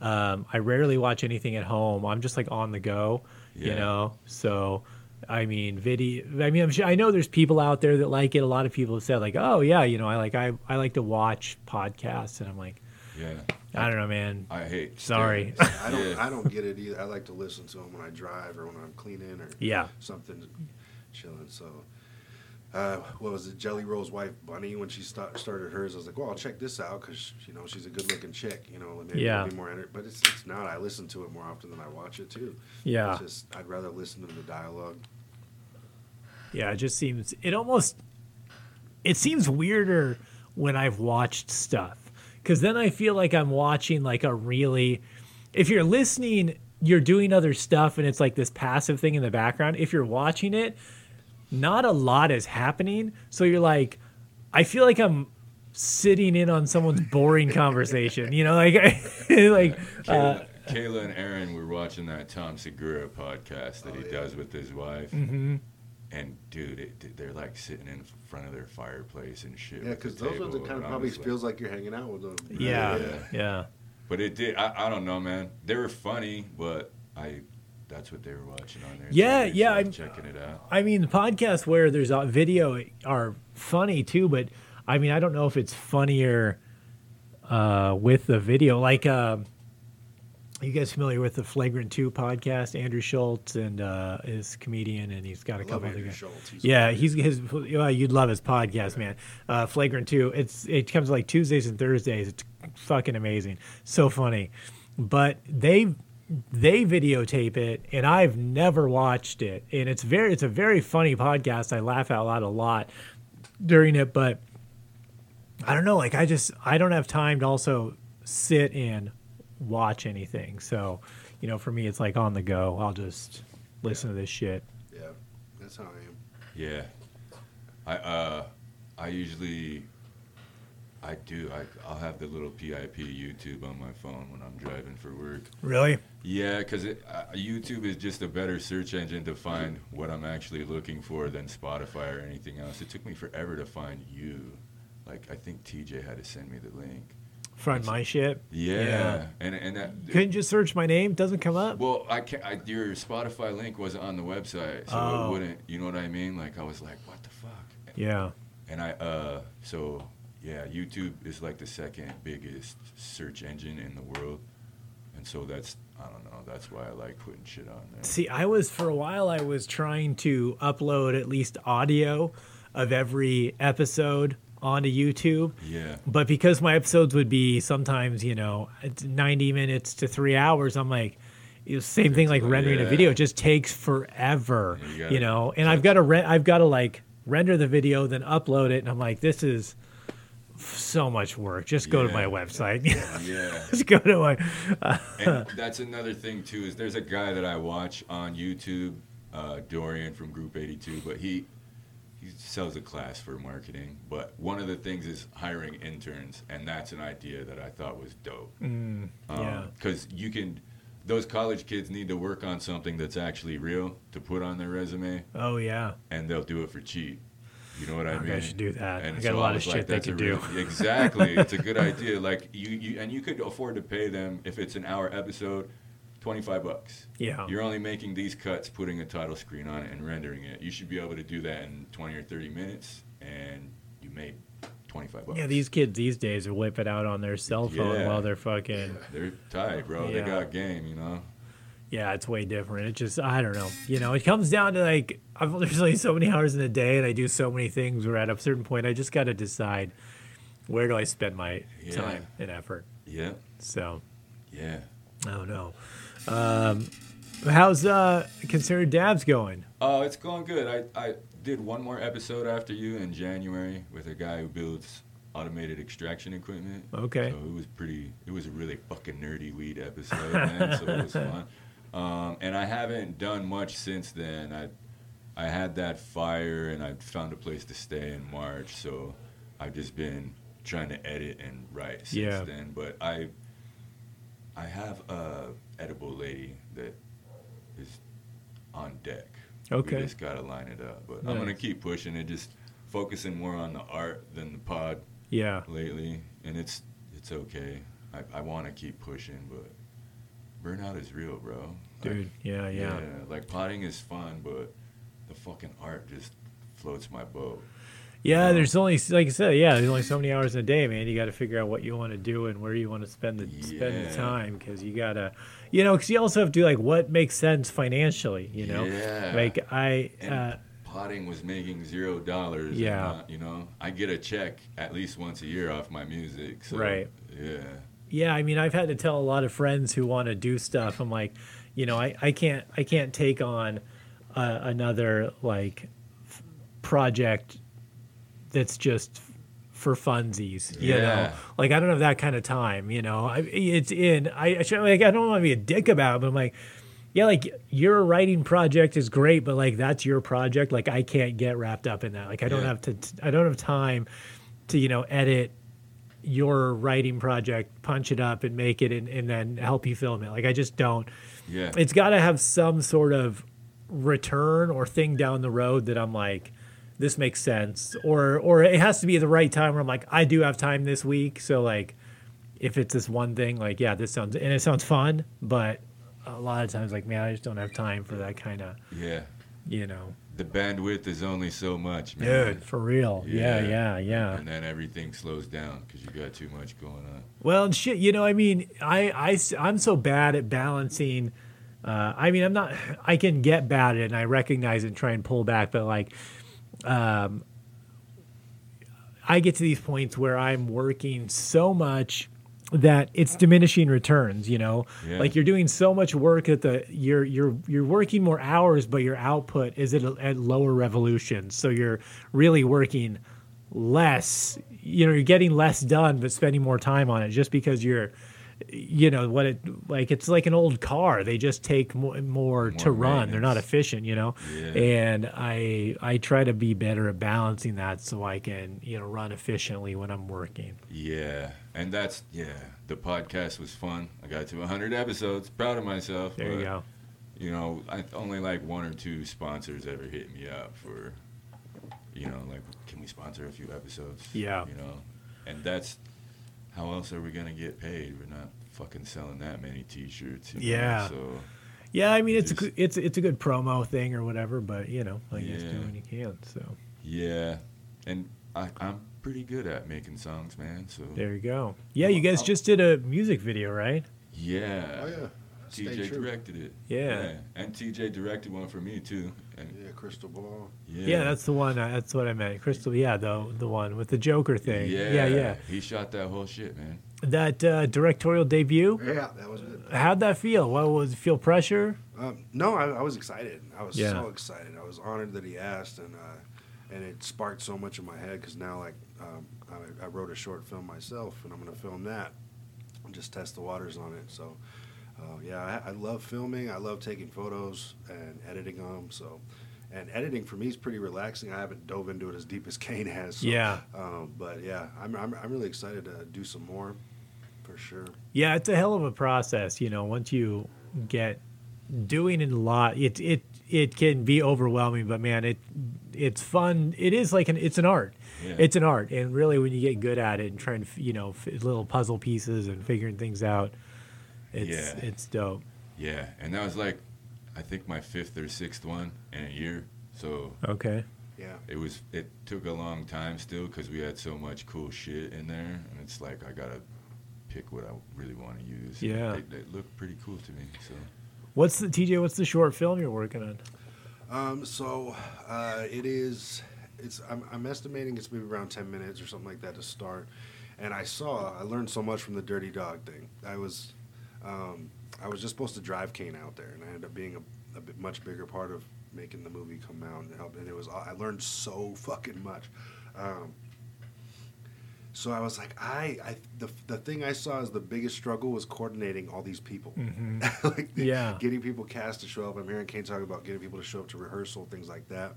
Um, I rarely watch anything at home. I'm just like on the go, you know. So, I mean, video. I mean, I'm sure, I know there's people out there that like it. A lot of people have said like, oh yeah, you know, I like I I like to watch podcasts, and I'm like, yeah I don't know, man. i hate Sorry. staring- I don't Yeah. I don't get it either. I like to listen to them when I drive or when I'm cleaning or Yeah. something chilling. So uh, what was it? Jelly Roll's wife, Bunny, when she sta- started hers, I was like, "Well, I'll check this out because you know she's a good-looking chick. You know, maybe Yeah. be more enter-. But it's it's not. I listen to it more often than I watch it too. Yeah. It's just I'd rather listen to the dialogue. Yeah, it just seems it almost it seems weirder when I've watched stuff cuz then I feel like I'm watching like a really if you're listening you're doing other stuff and it's like this passive thing in the background. If you're watching it, not a lot is happening, so you're like I feel like I'm sitting in on someone's boring conversation, you know, like like uh, Kayla, Kayla and Aaron were watching that Tom Segura podcast that Oh, he yeah. does with his wife. mhm. And dude, it, they're like sitting in front of their fireplace and shit. Yeah, because those are the kind of probably like- feels like you're hanging out with them. yeah, Yeah. yeah. But it did. I, I don't know, man. They were funny, but I. That's what they were watching on there. Yeah, so yeah, I'm- checking it out. I mean, the podcasts where there's a video are funny too, but I mean, I don't know if it's funnier uh, with the video. Like, uh, you guys familiar with the Flagrant Two podcast? Andrew Schulz and uh, is comedian, and he's got a I couple other guys. Schulz. He's Yeah, he's his. Well, you'd love his podcast, man. Uh, Flagrant Two. It's it comes like Tuesdays and Thursdays. It's fucking amazing, so funny. But they they videotape it, and I've never watched it, and it's very it's a very funny podcast. I laugh out loud a lot during it, but I don't know. Like I just I don't have time to also sit and watch anything. So you know, for me, it's like on the go. I'll just listen to this shit. Yeah, that's how I am. Yeah. I uh, I usually, I do. I I'll have the little PIP YouTube on my phone when I'm driving for work. Really? Yeah, because uh, YouTube is just a better search engine to find what I'm actually looking for than Spotify or anything else. It took me forever to find you. Like I think TJ had to send me the link. Find my shit. Yeah, Yeah. and and that. Couldn't just search my name? Doesn't come up. Well, I can't. I, your Spotify link wasn't on the website, so Oh. it wouldn't. You know what I mean? Like I was like, what the fuck? Yeah. And I uh, so yeah, YouTube is like the second biggest search engine in the world, and so that's I don't know. That's why I like putting shit on there. See, I was for a while. I was trying to upload at least audio of every episode onto YouTube. Yeah. But because my episodes would be sometimes, you know, 90 minutes to three hours, I'm like, you know, same thing like rendering a video. It just takes forever, Yeah, you you, gotta- know. And I've got to re- I've got to like render the video, then upload it, and I'm like, this is so much work. Just go to my website. Yeah. yeah. just go to my. and that's another thing too is there's a guy that I watch on YouTube, uh, Dorian from Group 82, but he sells a class for marketing. But one of the things is hiring interns, and that's an idea that I thought was dope. Mm, yeah. Because you can, those college kids need to work on something that's actually real to put on their resume, Oh yeah. and they'll do it for cheap. You know what I Maybe mean? I should do that. And I got a lot of shit like, they could do. really- exactly, it's a good idea. Like you, you, and you could afford to pay them if it's an hour episode, twenty five bucks. Yeah. You're only making these cuts, putting a title screen on it, and rendering it. You should be able to do that in twenty or thirty minutes, and you made twenty five bucks. Yeah, these kids these days are whip it out on their cell phone Yeah. while they're fucking. they're tight, bro. They Yeah. got game, you know. Yeah, it's way different. It just I don't know. You know, it comes down to like I've, there's only so many hours in a day, and I do so many things. Where at a certain point, I just got to decide where do I spend my Yeah. time and effort. Yeah, So yeah. I don't know. Um, how's uh considered dabs going? Oh, it's going good. I, I did one more episode after you in January with a guy who builds automated extraction equipment. Okay. So it was pretty. It was a really fucking nerdy weed episode, man. so it was fun. Um, and I haven't done much since then. I I had that fire and I found a place to stay in March. So I've just been trying to edit and write since Yeah. then. But I I have a edible lady that is on deck. Okay. We just gotta line it up. But I'm gonna keep pushing it, just focusing more on the art than the pod Yeah. lately, and it's it's okay. I, I want to keep pushing, but burnout is real, bro. Like, Dude, yeah, yeah. Like potting is fun, but the fucking art just floats my boat. Yeah, there's only like I said, yeah, there's only so many hours in a day, man. You got to figure out what you want to do and where you want to spend the spend the time because you gotta, you know, because you also have to do like what makes sense financially, you know. Yeah. Like I, And uh, potting was making zero dollars. Yeah. and, uh, you know, I get a check at least once a year off my music. So, Right. Yeah. yeah, I mean, I've had to tell a lot of friends who want to do stuff. I'm like, you know, I, I can't I can't take on uh, another like f- project that's just for funsies. You know, like I don't have that kind of time. You know, I, it's in. I I, should, like, I don't want to be a dick about it, but I'm like. Yeah, like your writing project is great, but like that's your project. Like I can't get wrapped up in that. Like I don't Yeah. have to. I don't have time to you know edit your writing project, punch it up and make it, and, and then help you film it. Like I just don't. Yeah. It's got to have some sort of return or thing down the road that I'm like, this makes sense, or or it has to be the right time where I'm like, I do have time this week, so like, if it's this one thing, like yeah, this sounds and it sounds fun, but a lot of times like man, I just don't have time for that kind of yeah. you know, The bandwidth is only so much, man. dude, for real, yeah, Yeah. yeah, yeah. And then everything slows down because you got too much going on. Well, and shit, you know, I mean, I, I, am so bad at balancing. Uh, I mean, I'm not, I can get bad at it and I recognize it and try and pull back, but like, um, I get to these points where I'm working so much that it's diminishing returns, you know? Yeah. Like you're doing so much work that the you're you're you're working more hours, but your output is at, at lower revolutions. So you're really working less. You know, you're getting less done, but spending more time on it just because you're you know what it like it's like an old car they just take more, more, to run they're not efficient you know Yeah. and i i try to be better at balancing that so i can you know run efficiently when i'm working Yeah, and that's yeah. The podcast was fun. I got to 100 episodes. Proud of myself. there you go You know, I only like one or two sponsors ever hit me up for, you know, like, can we sponsor a few episodes? Yeah. You know, and that's how else are we gonna get paid? We're not fucking selling that many T-shirts. you know, Yeah. So yeah i mean it's a, Just- good- it's it's a good promo thing or whatever but you know i guess do Yeah. when you can so yeah, and I, I'm pretty good at making songs, man. So there you go yeah you guys just did a music video right yeah. Oh yeah. TJ directed it. Yeah. And TJ directed one for me too. And Yeah, crystal ball. yeah. yeah, that's the one that's what i meant crystal yeah the the one with the joker thing yeah yeah, He shot that whole shit, man. that uh, directorial debut Yeah, that was good. how'd that feel what was feel pressure Um, no, I, I was excited. I was Yeah. so excited. I was honored that he asked, and uh, and it sparked so much in my head because now, like, um, I, I wrote a short film myself, and I'm gonna film that and just test the waters on it. So, uh, yeah, I, I love filming. I love taking photos and editing them. So, and editing for me is pretty relaxing. I haven't dove into it as deep as Kane has. So, Yeah. Um, but yeah, I'm, I'm I'm really excited to do some more, for sure. Yeah, it's a hell of a process. You know, once you get doing it a lot, it it it can be overwhelming. But man, it it's fun. It is like an it's an art. Yeah. It's an art, and really, when you get good at it and trying to you know little puzzle pieces and figuring things out, it's Yeah. it's dope. Yeah. And that was like, I think my fifth or sixth one in a year. So Okay. Yeah. it was. It took a long time still because we had so much cool shit in there, and it's like I gotta pick what I really want to use. Yeah. They, they look pretty cool to me. So What's the TJ? What's the short film you're working on? Um, so uh, it is. It's. I'm, I'm estimating it's maybe around ten minutes or something like that to start. And I saw. I learned so much from the Dirty Dog thing. I was. Um, I was just supposed to drive Kane out there, and I ended up being a, a bit much bigger part of making the movie come out and help. And it was. I learned so fucking much. Um, so I was like, I, I the, the thing I saw as the biggest struggle was coordinating all these people. like Yeah. getting people cast to show up. I'm hearing Kane talk about getting people to show up to rehearsal, things like that.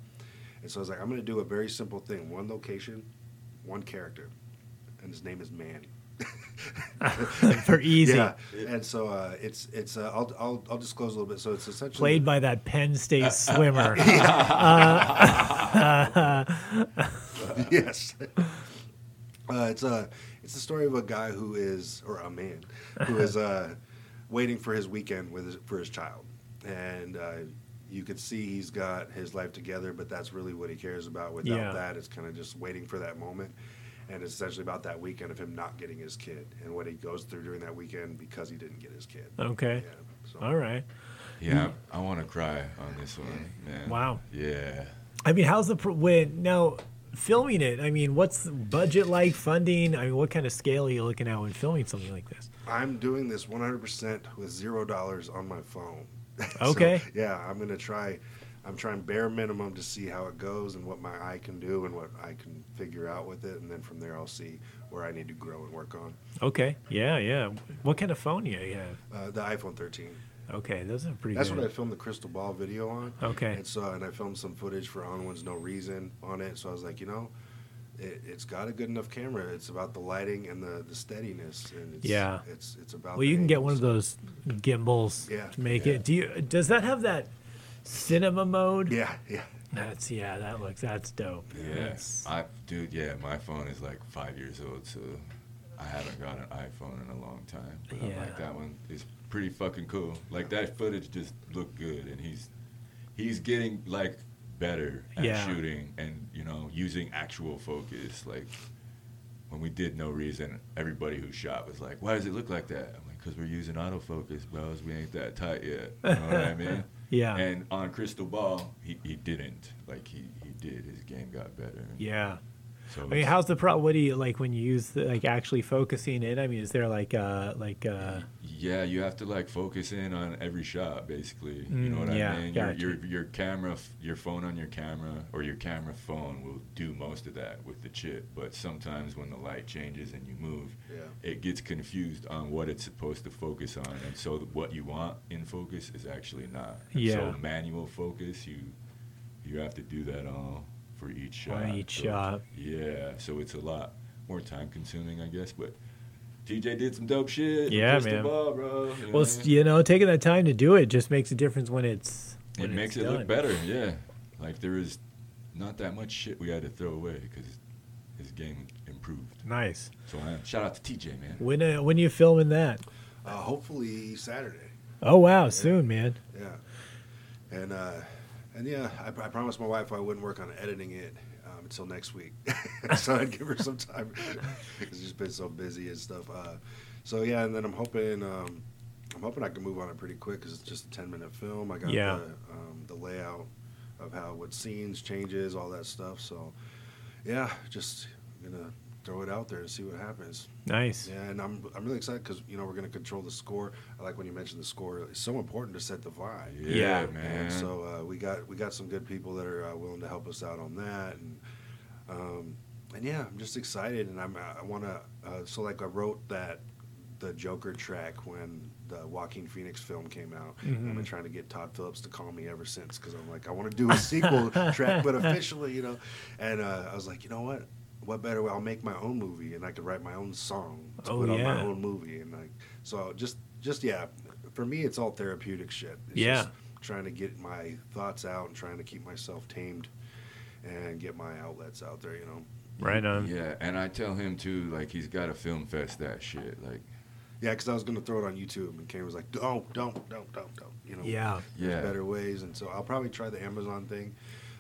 And so I was like, I'm going to do a very simple thing: one location, one character, and his name is Manny. For easy, Yeah, and so uh, it's it's uh, I'll, I'll I'll disclose a little bit. So it's essentially played by that Penn State swimmer. yes. Uh, it's a it's the story of a guy who is or a man who is uh, waiting for his weekend with his, for his child, and uh, you could see he's got his life together, but that's really what he cares about. Without Yeah. that, it's kind of just waiting for that moment, and it's essentially about that weekend of him not getting his kid and what he goes through during that weekend because he didn't get his kid. Okay. Yeah, so. All right. yeah, mm. I, I want to cry on this one, man. Wow. Yeah. I mean, how's the pro- when now filming it? I mean, what's the budget like? Funding? I mean, what kind of scale are you looking at when filming something like this? I'm doing this 100% with zero dollars on my phone. So, Okay. yeah, I'm gonna try. I'm trying bare minimum to see how it goes and what my eye can do and what I can figure out with it, and then from there I'll see where I need to grow and work on. Okay. Yeah, yeah. What kind of phone do you have? Uh, the iPhone 13. Okay, those are pretty That's good. what I filmed the crystal ball video on. Okay. And so, and I filmed some footage for On One's No Reason on it. So I was like, you know, it, it's got a good enough camera. It's about the lighting and the, the steadiness, and it's, Yeah. it's it's about. well, you can get one of those gimbals Yeah, to make yeah. it. Do you? Does that have that cinema mode? Yeah, yeah. That's yeah. That looks. That's dope. Yeah, That's- I dude, yeah, my phone is like five years old, so I haven't got an iPhone in a long time. But I'm like that one is pretty fucking cool. Like that footage just looked good, and he's he's getting like better at Yeah. shooting and you know using actual focus. Like when we did no reason, everybody who shot was like, "Why does it look like that?" I'm like, "Cause we're using autofocus, bros. We ain't that tight yet." You know what I mean? Yeah. And on Crystal Ball, he, he didn't. Like he, he did. His game got better. Yeah. So I mean, how's the pro? What do you like when you use the, like actually focusing in? I mean, is there like uh like uh Yeah, you have to like focus in on every shot, basically. you know Mm, what yeah, I mean? Your, gotcha. your your camera, your phone on your camera, or your camera phone will do most of that with the chip. But sometimes when the light changes and you move, Yeah. it gets confused on what it's supposed to focus on, and so th- what you want in focus is actually not. And Yeah. So manual focus, you you have to do that all for each shot. on each So- shot? Yeah, so it's a lot more time consuming, I guess, but. TJ did some dope shit. Yeah, Crystal man. Ball, bro. You Well, what I s- mean? you know, taking that time to do it just makes a difference when it's. When it makes it's it look better. Yeah, like there is not that much shit we had to throw away because his game improved. Nice. So uh, shout out to TJ, man. When uh, when you filming that? Uh, hopefully Saturday. Oh wow, soon, man. Yeah, and uh, and yeah, I, I promised my wife I wouldn't work on editing it um, until next week, so I'd give her some time because she's been so busy and stuff. Uh, so yeah, and then I'm hoping um, I'm hoping I can move on it pretty quick because it's just a 10 minute film. I got Yeah. the, um, the layout of how what scenes changes, all that stuff. So yeah, just gonna throw it out there and see what happens. Nice. Yeah, and I'm I'm really excited because you know we're gonna control the score. I like when you mentioned the score. It's so important to set the vibe. Yeah, Yeah. man. And so uh, we got we got some good people that are uh, willing to help us out on that, and um, and yeah, I'm just excited, and I'm I want to. Uh, so like I wrote that the Joker track when the Joaquin Phoenix film came out. And I've been trying to get Todd Phillips to call me ever since because I'm like I want to do a sequel track, but officially, you know. And uh, I was like, you know what? What better way? I'll make my own movie, and I could write my own song to Oh, put on my own movie, and like so just just yeah. For me, it's all therapeutic shit. It's Yeah. just trying to get my thoughts out and trying to keep myself tamed and get my outlets out there. You know. Right on. Yeah, and I tell him too, like he's got to film fest that shit. Like, Yeah, because I was gonna throw it on YouTube, and Kane was like, "Don't, don't, don't, don't, don't." You know. Yeah. There's Yeah. better ways, and so I'll probably try the Amazon thing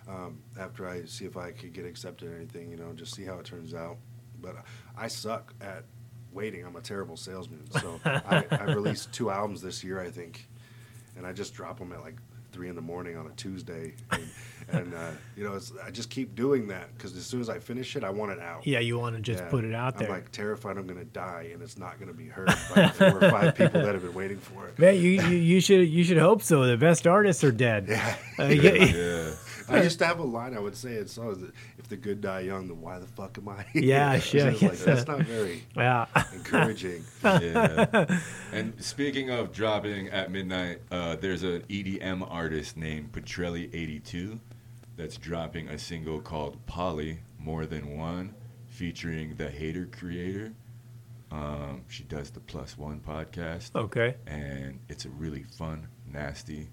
um, after I see if I could get accepted or anything. You know, just see how it turns out. But I suck at waiting. I'm a terrible salesman. So I, I released two albums this year, I think, and I just drop them at like three in the morning on a Tuesday, and, and uh, you know, it's, I just keep doing that because as soon as I finish it, I want it out. Yeah, you want to just Yeah. put it out there. I'm like terrified I'm gonna die and it's not gonna be heard by four or five people that have been waiting for it. Man, you, you you should you should hope so. The best artists are dead. Yeah. Uh, yeah. yeah, I used to have a line I would say in songs that if the good die young, then why the fuck am I? here? Yeah, It's sure, just like, that's not very yeah. encouraging. yeah. And speaking of dropping at midnight, uh, there's an EDM artist named Petrelli82 that's dropping a single called Polly More Than One, featuring the Hater Creator. Um, she does the Plus One podcast. Okay. and it's a really fun, nasty,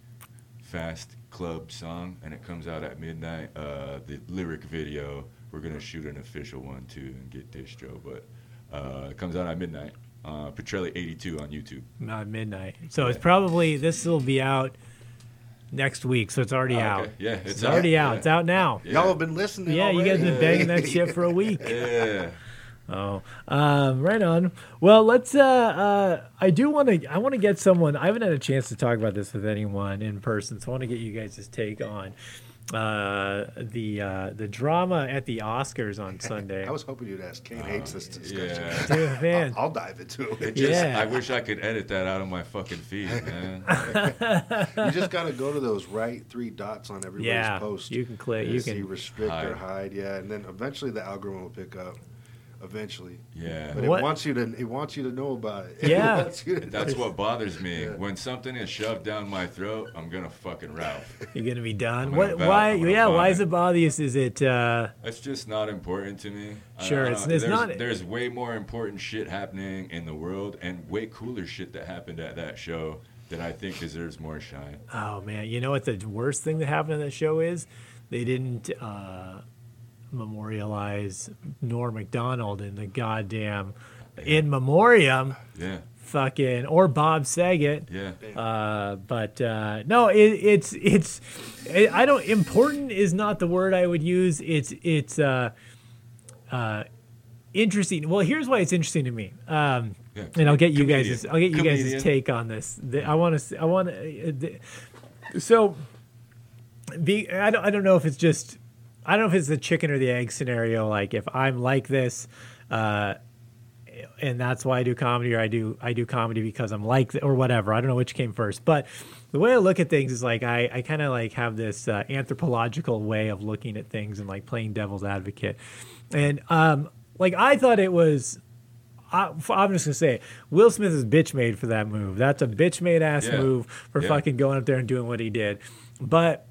fast club song, and it comes out at midnight. Uh, the lyric video, we're gonna shoot an official one too and get distro, but uh, it comes out at midnight. Uh, Petrelli 82 on YouTube. Not midnight. So it's probably this will be out next week. So it's already Oh, out. Yeah, It's, it's already out, out. yeah. It's out now. Yeah. Y'all have been listening. Yeah, you guys already. been banging that shit for a week. Yeah. Oh, um, right on. Well, let's. Uh, uh, I do want to. I want to get someone. I haven't had a chance to talk about this with anyone in person, so I want to get you guys' take on uh, the uh, the drama at the Oscars on Sunday. I was hoping you'd ask. Kane hates this discussion. Yeah. Dude, man. I'll, I'll dive into It it. just, Yeah. I wish I could edit that out of my fucking feed, man. you just gotta go to those right three dots on everybody's yeah, post. you can click. and You see can. restrict or hide. hide. Yeah, and then eventually the algorithm will pick up. Eventually, Yeah. but What- it wants you to. It wants you to know about it. It Yeah. wants you to That's what bothers me. Yeah. When something is shoved down my throat, I'm gonna fucking Ralph. You're gonna be done. I'm What? gonna Why? I'm Yeah. Why is it bother you? Is it? Uh, It's just not important to me. I- Sure, it's- don't- it's there's, not- There's way more important shit happening in the world, and way cooler shit that happened at that show that I think deserves more shine. Oh man, you know what the worst thing that happened in that show is? They didn't uh, memorialize Norm Macdonald in the goddamn in memoriam, Yeah, fucking or Bob Saget. yeah, Uh, but uh, no, it, it's it's it, I don't important is not the word I would use. It's it's uh, uh, interesting. Well, here's why it's interesting to me. Um, yeah. and I'll get you Comedian. guys. I'll get you guys' take on this. The- I want to. I want to. So, be. I don't. I don't know if it's just I don't know if it's the chicken or the egg scenario. Like if I'm like this, uh, and that's why I do comedy, or I do I do comedy because I'm like th- or whatever. I don't know which came first, but the way I look at things is like I, I kind of like have this uh, anthropological way of looking at things and like playing devil's advocate, and um, like I thought it was. I, I'm just gonna say, it. Will Smith is bitch made for that move. That's a bitch made ass Yeah. move for Yeah. fucking going up there and doing what he did. But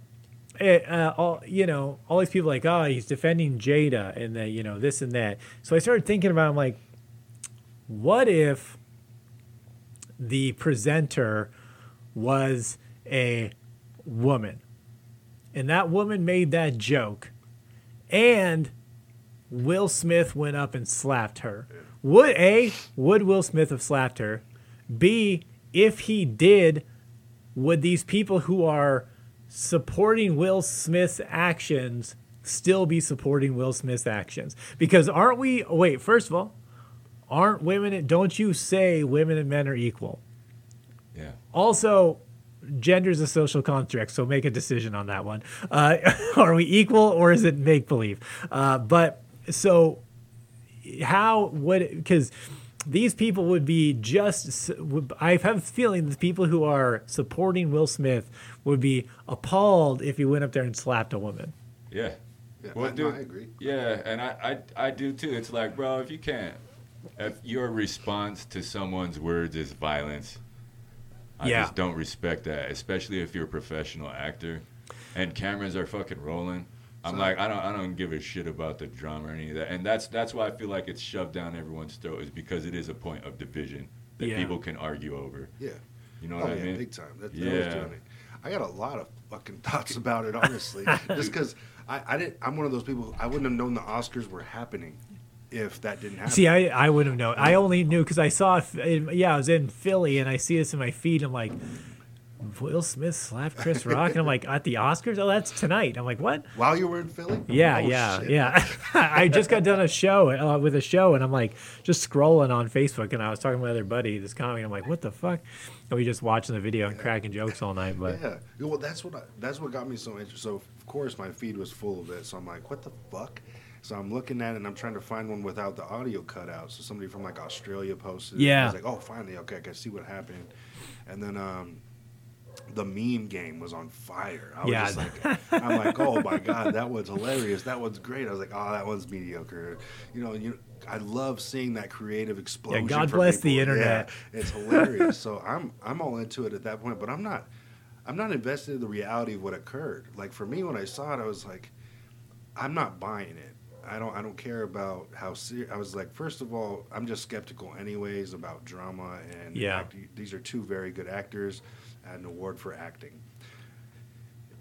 it, uh, all you know, all these people like, oh, he's defending Jada and the, you know this and that. So I started thinking about, I'm like, what if the presenter was a woman, and that woman made that joke, and Will Smith went up and slapped her. Would a would Will Smith have slapped her? B if he did, would these people who are supporting Will Smith's actions still be supporting Will Smith's actions? Because aren't we? Wait, first of all, aren't women? Don't you say women and men are equal? Yeah. Also, gender is a social construct, so make a decision on that one. Uh, are we equal or is it make believe? Uh, but so, how would because these people would be just? I have a feeling the people who are supporting Will Smith would be appalled if he went up there and slapped a woman. Yeah. Yeah, Well, I, no, I agree. Yeah, and I, I, I do too. It's like, bro, if you can't, if your response to someone's words is violence, I Yeah. just don't respect that, especially if you're a professional actor and cameras are fucking rolling. I'm like, I don't, I don't give a shit about the drama or any of that, and that's that's why I feel like it's shoved down everyone's throat is because it is a point of division that Yeah. people can argue over. Yeah. You know oh what I mean? big time. That, that Yeah. was doing it. I got a lot of fucking thoughts about it, honestly. Just because I, I didn't. I'm one of those people. Who, I wouldn't have known the Oscars were happening if that didn't happen. See, I, I wouldn't have known. I only knew because I saw, it- yeah, I was in Philly and I see this in my feed. I'm like, Will Smith slapped Chris Rock, and I'm like, at the Oscars? Oh, that's tonight. I'm like, what? While you were in Philly. Yeah, Oh, yeah, shit. yeah. I just got done a show uh, with a show, and I'm like just scrolling on Facebook, and I was talking to my other buddy, this comic. And I'm like, what the fuck? And we just watching the video and cracking jokes all night. But Yeah. Yeah, Well, that's what I, that's what got me so interested. So of course my feed was full of it. So I'm like, what the fuck? So I'm looking at it and I'm trying to find one without the audio cut out. So somebody from like Australia posted. it. Yeah. I was like, oh, finally, okay, I can see what happened. And then um, the meme game was on fire. I was Yeah. just like, I'm like, oh my god, that one's hilarious. That one's great. I was like, oh, that one's mediocre. You know, you. I love seeing that creative explosion. God from bless the internet. Yeah, it's hilarious. so I'm I'm all into it at that point, but I'm not I'm not invested in the reality of what occurred. Like for me, when I saw it, I was like, I'm not buying it. I don't I don't care about how serious. I was like, first of all, I'm just skeptical anyways about drama and Yeah. act- these are two very good actors, an award for acting.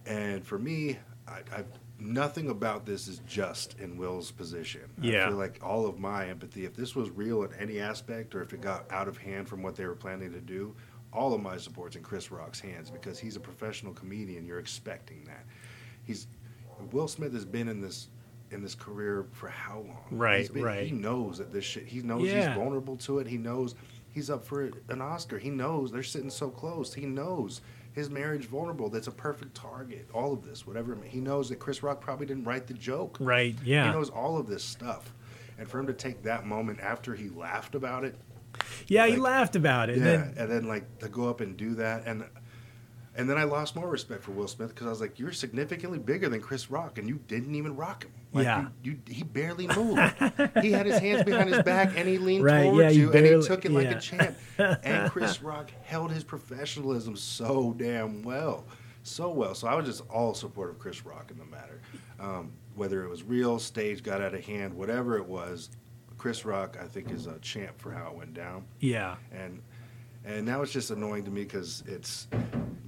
And for me, I, I nothing about this is just in Will's position. Yeah. I feel like all of my empathy, if this was real in any aspect, or if it got out of hand from what they were planning to do, all of my support's in Chris Rock's hands because he's a professional comedian. You're expecting that. He's Will Smith has been in this in this career for how long? Right, been- right. He knows that this shit. He knows Yeah. he's vulnerable to it. He knows he's up for an Oscar. He knows they're sitting so close. He knows his marriage vulnerable. That's a perfect target. All of this, whatever. He knows that Chris Rock probably didn't write the joke. right, yeah, He knows all of this stuff. And for him to take that moment after he laughed about it, yeah. He laughed about it. yeah, And then, and then like to go up and do that, and and then I lost more respect for Will Smith because I was like, you're significantly bigger than Chris Rock, and you didn't even rock him. Like, Yeah. you, you he barely moved. he had his hands behind his back, and he leaned Right, towards yeah, you you, and he took it like a champ. And Chris Rock held his professionalism so damn well, so well. So I was just all support of Chris Rock in the matter, um, whether it was real, stage got out of hand, whatever it was. Chris Rock, I think, is a champ for how it went down yeah, and and now it's just annoying to me because it's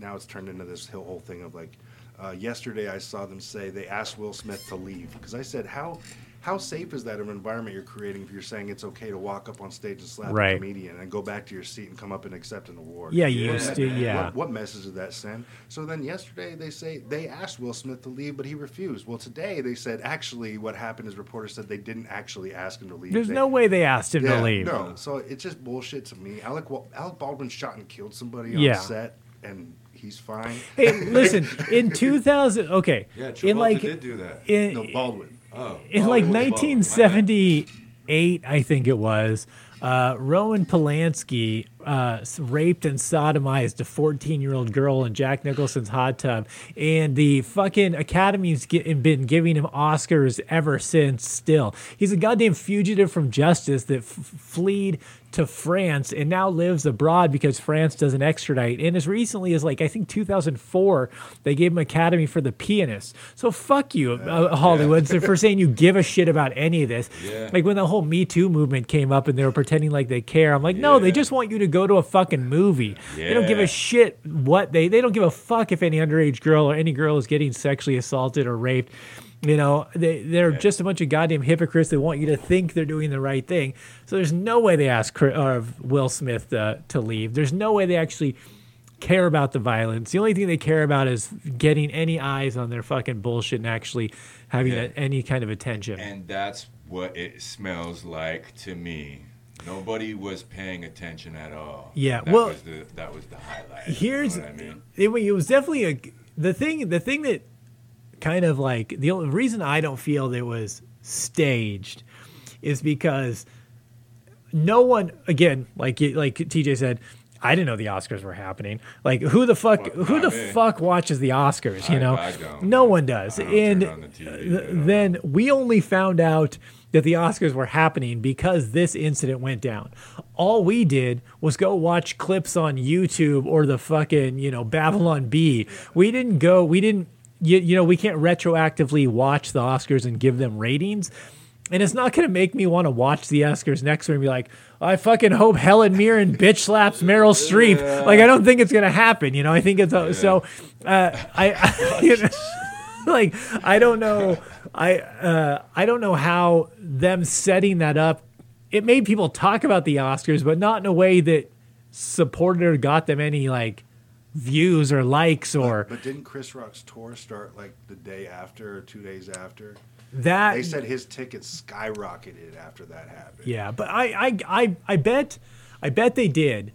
now it's turned into this whole whole thing of like uh, yesterday I saw them say they asked Will Smith to leave because I said how how safe is that of an environment you're creating if you're saying it's okay to walk up on stage and slap Right. a comedian and go back to your seat and come up and accept an award Yeah, you used to- yeah. what, what message did that send so then yesterday they say they asked Will Smith to leave but he refused well today they said actually what happened is reporters said they didn't actually ask him to leave there's They- no way they asked him yeah, to leave. No, so it's just bullshit to me. Alec Alec Baldwin shot and killed somebody Yeah. on set, and he's fine. Hey, listen, in 2000, okay, Yeah, in like did do that. in, No, Baldwin. Oh, in like Baldwin. Bad. 1978, I think it was, uh, Roman Polanski uh, raped and sodomized a 14 year old girl in Jack Nicholson's hot tub. And the fucking Academy's get, been giving him Oscars ever since, still. He's a goddamn fugitive from justice that f- fled to France and now lives abroad because France doesn't extradite. And as recently as like I think 2004, they gave him Academy for The Pianist. So fuck you, uh, Hollywood, so for saying you give a shit about any of this. Yeah. Like when the whole Me Too movement came up and they were pretending like they care. I'm like, no, they just want you to go to a fucking movie. They don't give a shit what they they don't give a fuck if any underage girl or any girl is getting sexually assaulted or raped. You know, they they're just a bunch of goddamn hypocrites that want you to think they're doing the right thing. So there's no way they ask uh, Will Smith uh, to leave. There's no way they actually care about the violence. The only thing they care about is getting any eyes on their fucking bullshit and actually having Yeah. a, any kind of attention. And that's what it smells like to me. Nobody was paying attention at all. Yeah, that well- was the, that was the highlight. Here's, you know what I mean? it, it was definitely a the thing the thing that kind of like the only reason I don't feel that it was staged is because no one again like like TJ said I didn't know the Oscars were happening. Like who the fuck Well, who the fuck watches the Oscars, you I- know? I. No one does. I don't turn and on the TV th- then we only found out that the Oscars were happening because this incident went down. All we did was go watch clips on YouTube or the fucking, you know, Babylon Bee. We didn't go, we didn't, you, you know, we can't retroactively watch the Oscars and give them ratings. And it's not going to make me want to watch the Oscars next year and be like, I fucking hope Helen Mirren bitch slaps Meryl Streep. Like, I don't think it's going to happen. You know, I think it's uh, so. Uh, I, I you know, like, I don't know. I uh, I don't know how them setting that up. It made people talk about the Oscars, but not in a way that supported or got them any like views or likes or But didn't Chris Rock's tour start like the day after or two days after? that. They said his tickets skyrocketed after that happened. Yeah, but I, I, I, I bet, I bet they did,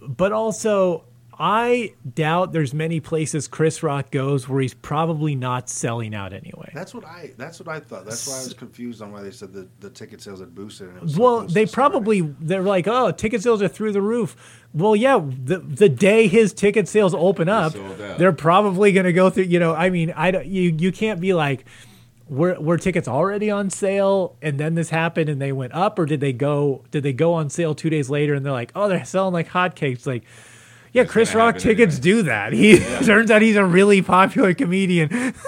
but also I doubt there's many places Chris Rock goes where he's probably not selling out anyway. That's what I. That's what I thought. That's why I was confused on why they said the, the ticket sales had boosted. And it was Well, they probably they're like, oh, ticket sales are through the roof. Well, yeah, the the day his ticket sales open up, they're probably going to go through. You know, I mean, I don't. You you can't be like. Were, were tickets already on sale and then this happened and they went up or did they go did they go on sale two days later and they're like oh they're selling like hotcakes like yeah Chris Rock tickets anyway. do that he turns out he's a really popular comedian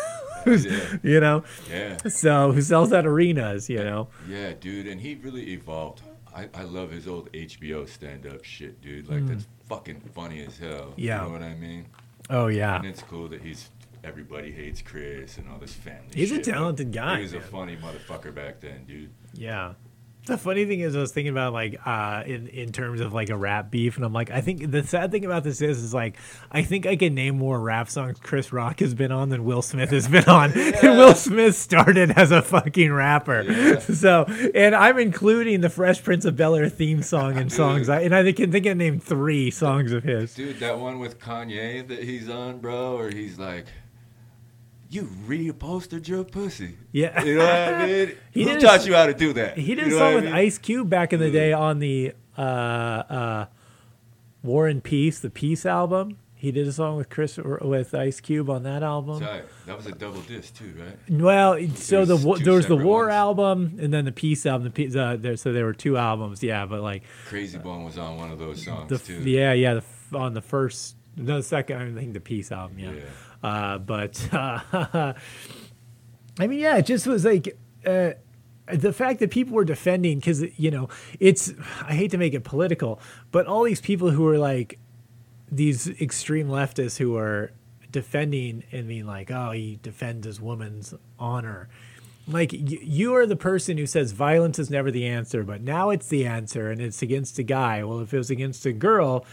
Yeah, you know yeah, so who sells at arenas you know yeah, dude. And he really evolved. I, I love his old HBO stand up shit, dude. Like, that's fucking funny as hell. Mm. Yeah. You know what I mean? oh yeah And it's cool that he's everybody hates Chris and all this family. He's a shit, but talented guy, He was a funny motherfucker back then, dude. Yeah. The funny thing is, I was thinking about like uh, in in terms of like a rap beef, and I'm like, I think the sad thing about this is, is like, I think I can name more rap songs Chris Rock has been on than Will Smith has been on. And Will Smith started as a fucking rapper, so and I'm including the Fresh Prince of Bel Air theme song and songs, I, and I can think I name three songs of his. Dude, that one with Kanye that he's on, bro, or he's like, "You reposted your pussy." Yeah. You know what I mean? He Who a taught you how to do that? He did You a know song with mean? Ice Cube back in the day on the uh, uh, War and Peace, the Peace album. He did a song with Chris with Ice Cube on that album. Tight. That was a double disc too, right? Well, so the There's there was the War ones. album and then the Peace album. The Peace, uh, there, so there were two albums, yeah. But like Krayzie Bone was on one of those songs the too. yeah yeah the, on the first no the second I think the Peace album, yeah. Yeah. Uh, but uh, I mean, yeah, it just was like uh, the fact that people were defending because you know it's I hate to make it political, but all these people who are like these extreme leftists who are defending and being like, oh, he defends his woman's honor. Like y- you are the person who says violence is never the answer, but now it's the answer and it's against a guy. Well, if it was against a girl,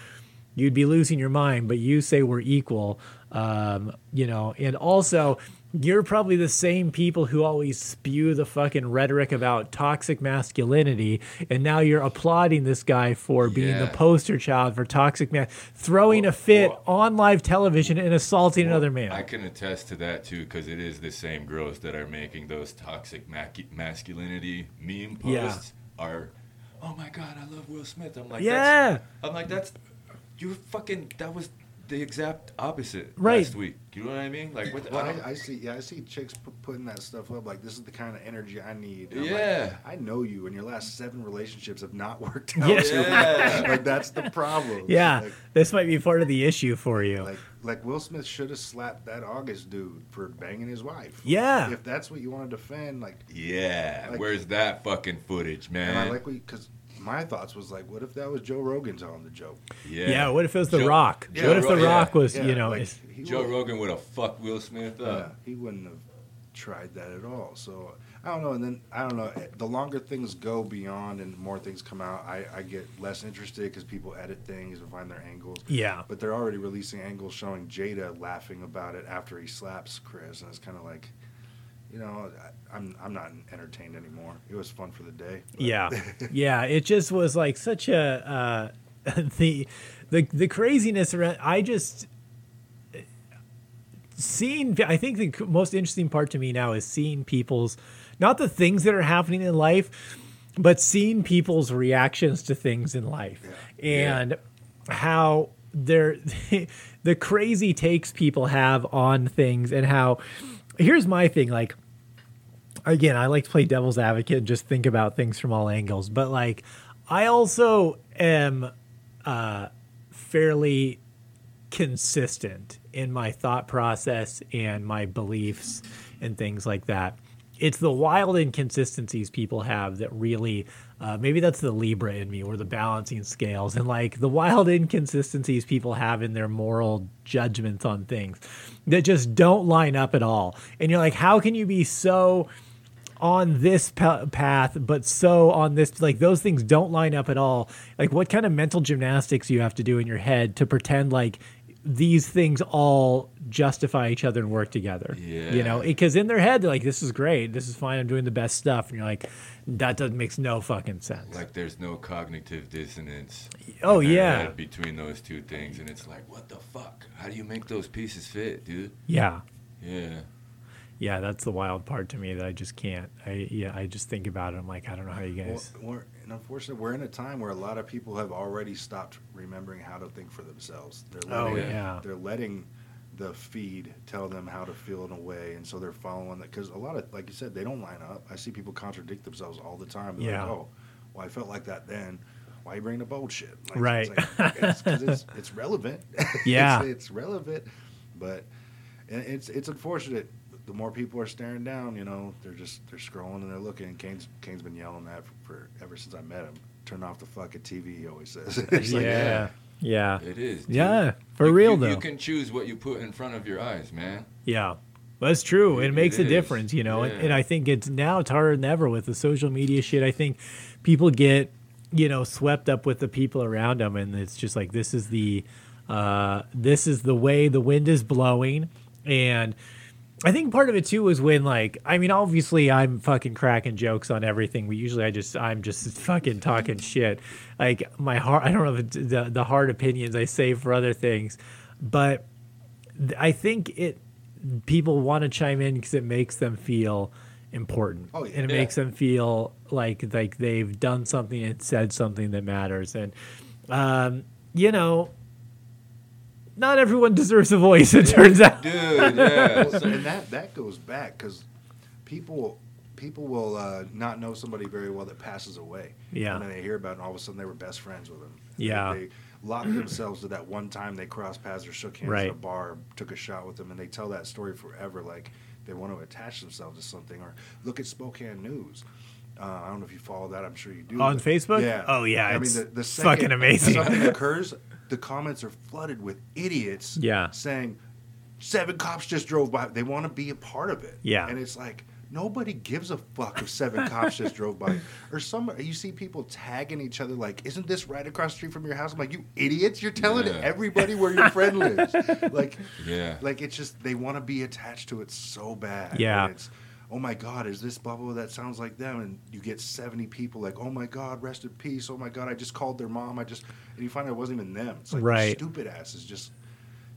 you'd be losing your mind. But you say we're equal, um, you know. And also, you're probably the same people who always spew the fucking rhetoric about toxic masculinity, and now you're applauding this guy for being the poster child for toxic man, throwing Well- a fit well- on live television and assaulting another man. I can attest to that too, because it is the same girls that are making those toxic mac- masculinity meme Yeah. posts. Are, oh my god, I love Will Smith. I'm like, yeah, that's, I'm like, that's you fucking. That was the exact opposite Right. last week. You know what I mean? Like, what? Well, I I, I see. Yeah, I see chicks pu- putting that stuff up. Like, this is the kind of energy I need. And I'm like, Yeah. I know you, and your last seven relationships have not worked out. Yeah. too. Yeah. like that's the problem. yeah. Like, this might be part of the issue for you. like, like Will Smith should have slapped that August dude for banging his wife. Yeah. If that's what you want to defend, like, yeah. Like- Where's that fucking footage, man? and I like because my thoughts was like, what if that was Joe Rogan telling the joke? yeah. yeah. what if it was The Joe- Rock? Yeah, what if The Ro- yeah, Rock was, Yeah, you know, like, is- he Joe would- Rogan would have fucked Will Smith Yeah, up. he wouldn't have tried that at all. So I don't know. And then I don't know. Eh, the longer things go beyond and more things come out, I, I get less interested because people edit things and find their angles. yeah. But they're already releasing angles showing Jada laughing about it after he slaps Chris, and it's kind of like, you know, I, I'm I'm not entertained anymore. It was fun for the day. but- Yeah, yeah. It just was like such a uh, the the the craziness around. I just seeing. I think the most interesting part to me now is seeing people's not the things that are happening in life, but seeing people's reactions to things in life and how they're the crazy takes people have on things and how. Here's my thing, like again, I like to play devil's advocate and just think about things from all angles. But like, I also am uh, fairly consistent in my thought process and my beliefs and things like that. It's the wild inconsistencies people have that really, uh, maybe that's the Libra in me or the balancing scales, and like the wild inconsistencies people have in their moral judgments on things that just don't line up at all. And you're like, how can you be so on this pa- path, but so on this, like those things don't line up at all. Like, what kind of mental gymnastics you have to do in your head to pretend like these things all justify each other and work together? Yeah. You know, because in their head, they're like, this is great. This is fine. I'm doing the best stuff. And you're like, that doesn't makes no fucking sense. Like there's no cognitive dissonance. Oh, yeah. between those two things, and it's like, what the fuck? How do you make those pieces fit, dude? yeah. Yeah. Yeah. That's the wild part to me that I just can't. I, yeah, I just think about it. I'm like, I don't know how you Well, guys. we're, and unfortunately, we're in a time where a lot of people have already stopped remembering how to think for themselves. They're Oh, letting, yeah. They're letting the feed tell them how to feel in a way, and so they're following that. Because a lot of, like you said, they don't line up. I see people contradict themselves all the time. They're Yeah. Like, oh, well, I felt like that then. Why are you bringing up old shit? Like, Right. It's, like, it's, 'cause it's, it's relevant. Yeah. it's, it's relevant, but and it's it's unfortunate. The more people are staring down, you know, they're just they're scrolling and they're looking. Kane's Kane's been yelling that for, for ever since I met him. Turn off the fucking TV. He always says. It's like, yeah. Yeah. It is. dude. Yeah. For You- real, you, though. You can choose what you put in front of your eyes, man. Yeah. That's true. It, It- makes it a is. difference, you know. And, and I think it's now it's harder than ever with the social media shit. I think people get, you know, swept up with the people around them, and it's just like this is the, uh, this is the way the wind is blowing, and I think part of it too is when like I mean obviously I'm fucking cracking jokes on everything. We usually I just I'm just fucking talking shit. Like my heart I don't know if the the hard opinions I save for other things, but I think it people want to chime in because it makes them feel important Oh, yeah. and it Yeah. makes them feel like like they've done something and said something that matters and um, you know not everyone deserves a voice it turns out Dude, yeah. Well, and that that goes back because people people will uh, not know somebody very well that passes away. Yeah. And then they hear about it, and all of a sudden they were best friends with them. Yeah. They, they lock themselves to that one time they crossed paths or shook hands Right. at a bar, took a shot with them, and they tell that story forever. Like they want to attach themselves to something. Or look at Spokane News. Uh, I don't know if you follow that. I'm sure you do. On Facebook? Yeah. Oh, yeah, I it's mean, the, the fucking second amazing. Something occurs, the comments are flooded with idiots. Yeah. Saying seven cops just drove by. They want to be a part of it. Yeah. And it's like, Nobody gives a fuck if seven cops just drove by. Or some you see people tagging each other like, "Isn't this right across the street from your house?" I'm like, "You idiots! You're telling Yeah. everybody where your friend lives." Like, Yeah. like it's just they want to be attached to it so bad. Yeah. And it's, oh my God, is this bubble that sounds like them? And you get 70 people like, oh my God, rest in peace. Oh my God, I just called their mom. I just, and you find out it wasn't even them. It's like, Right. stupid asses. Just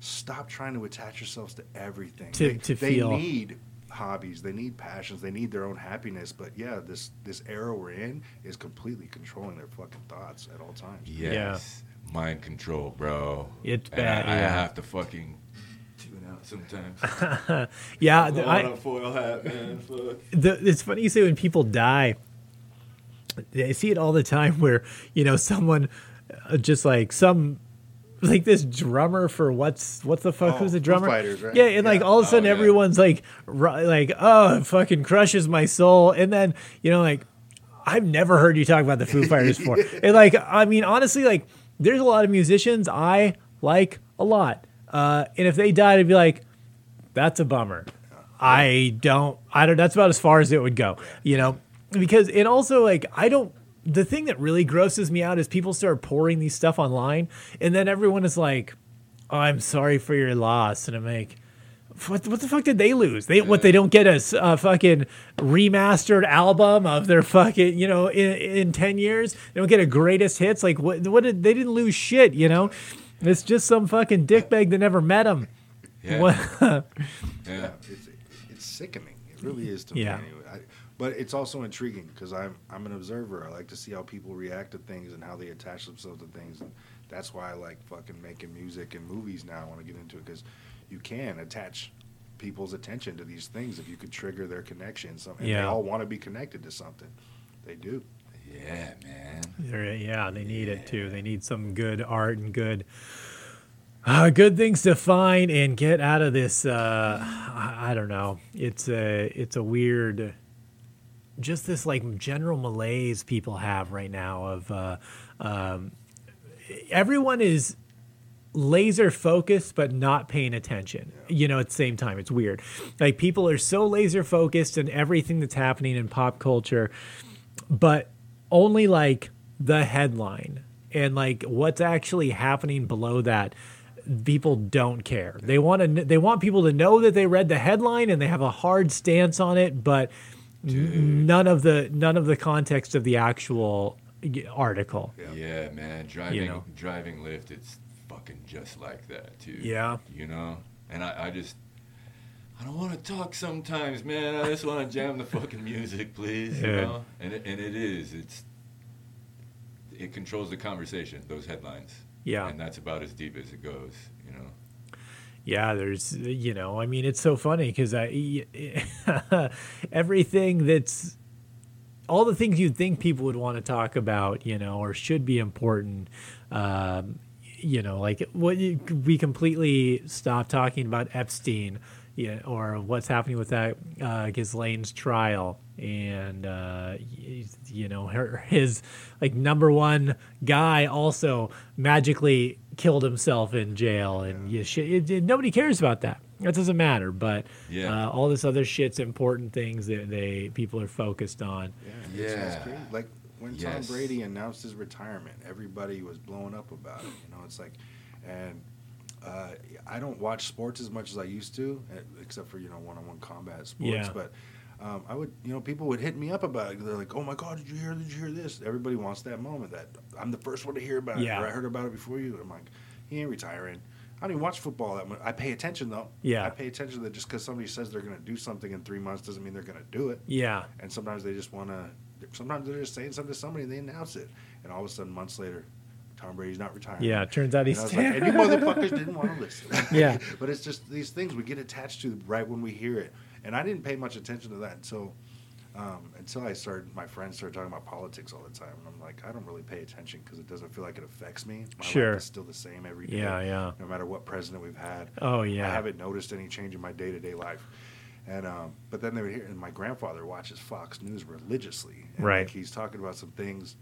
stop trying to attach yourselves to everything. To- they, to they feel- need hobbies, they need passions, they need their own happiness. But yeah, this, this era we're in is completely controlling their fucking thoughts at all times. Yes. Mind control, bro. It's And bad, I, I yeah. have to fucking tune out sometimes. Yeah, Put I, on a foil hat, man. The, it's funny you say when people die. I see it all the time where you know someone uh, just like some like this drummer for what's what's the fuck Oh, who's the drummer? Fighters, right? Yeah, and like all of a sudden Oh, yeah. everyone's like like oh it fucking crushes my soul, and then you know like I've never heard you talk about the Foo Fighters before, and like I mean honestly like there's a lot of musicians I like a lot, uh, and if they died I'd be like that's a bummer. I don't I don't that's about as far as it would go, you know? Because and also like I don't the thing that really grosses me out is people start pouring these stuff online and then everyone is like, oh, I'm sorry for your loss. And I'm like, what, what the fuck did they lose? They what they don't get a fucking remastered album of their fucking you know in, in ten years they don't get a greatest hits like what what did they didn't lose shit you know it's just some fucking dickbag that never met him. Yeah. What? Yeah. it's it's sickening. It really is to Yeah. me. Anyway. I, but it's also intriguing because I'm I'm an observer. I like to see how people react to things and how they attach themselves to things, and that's why I like fucking making music and movies now. I want to get into it because you can attach people's attention to these things if you could trigger their connection. So, and they all want to be connected to something. They do. Yeah, man. They're- yeah, they need it too. They need some good art and good, uh, good things to find and get out of this. Uh, I, I don't know. It's a it's a weird, just this like general malaise people have right now of uh, um, everyone is laser focused but not paying attention you know at the same time it's weird like people are so laser focused in everything that's happening in pop culture but only like the headline and like what's actually happening below that people don't care they want to they want people to know that they read the headline and they have a hard stance on it but n- none of the none of the context of the actual article Yeah, man. Driving know. driving Lyft, it's fucking just like that too. Yeah. You know? And I, I just I don't want to talk sometimes, man. I just want to jam the fucking music, please. You Yeah. know? And it, and it is. It's it controls the conversation, those headlines. Yeah. And that's about as deep as it goes, you know. Yeah, there's, you know, I mean, it's so funny because I, everything that's, all the things you'd think people would want to talk about, you know, or should be important, um, you know, like what you, we completely stopped talking about Epstein, yeah, or what's happening with that uh, Ghislaine's trial, and uh, you know, her his like number one guy also magically killed himself in jail, and you sh- it, it- nobody cares about that. That doesn't matter, but Yeah. uh, all this other shit's important things that they people are focused on. Yeah, it's, it's Yeah. Like when Yes. Tom Brady announced his retirement, everybody was blowing up about it. You know, it's like, and uh, I don't watch sports as much as I used to, eh, except for you know one-on-one combat sports. Yeah. But um, I would, you know, people would hit me up about it. They're like, "Oh my God, did you hear? Did you hear this?" Everybody wants that moment that I'm the first one to hear about Yeah. it, or I heard about it before you. I'm like, he ain't retiring. I don't even watch football that much. I pay attention though. Yeah. I pay attention that just because somebody says they're going to do something in three months doesn't mean they're going to do it Yeah, and sometimes they just want to. Sometimes they're just saying something to somebody and they announce it, and all of a sudden, months later, Tom Brady's not retiring. yeah. it Turns out And, he's was like, and you motherfuckers didn't want to listen. Yeah. but it's just these things we get attached to right when we hear it, and I didn't pay much attention to that until. Um, until I started, my friends started talking about politics all the time, and I'm like, I don't really pay attention because it doesn't feel like it affects me. My Sure. life is still the same every day. Yeah, yeah. No matter what president we've had. Oh, yeah. I haven't noticed any change in my day to day life. And um, but then they would hear, and my grandfather watches Fox News religiously. And Right. Like he's talking about some things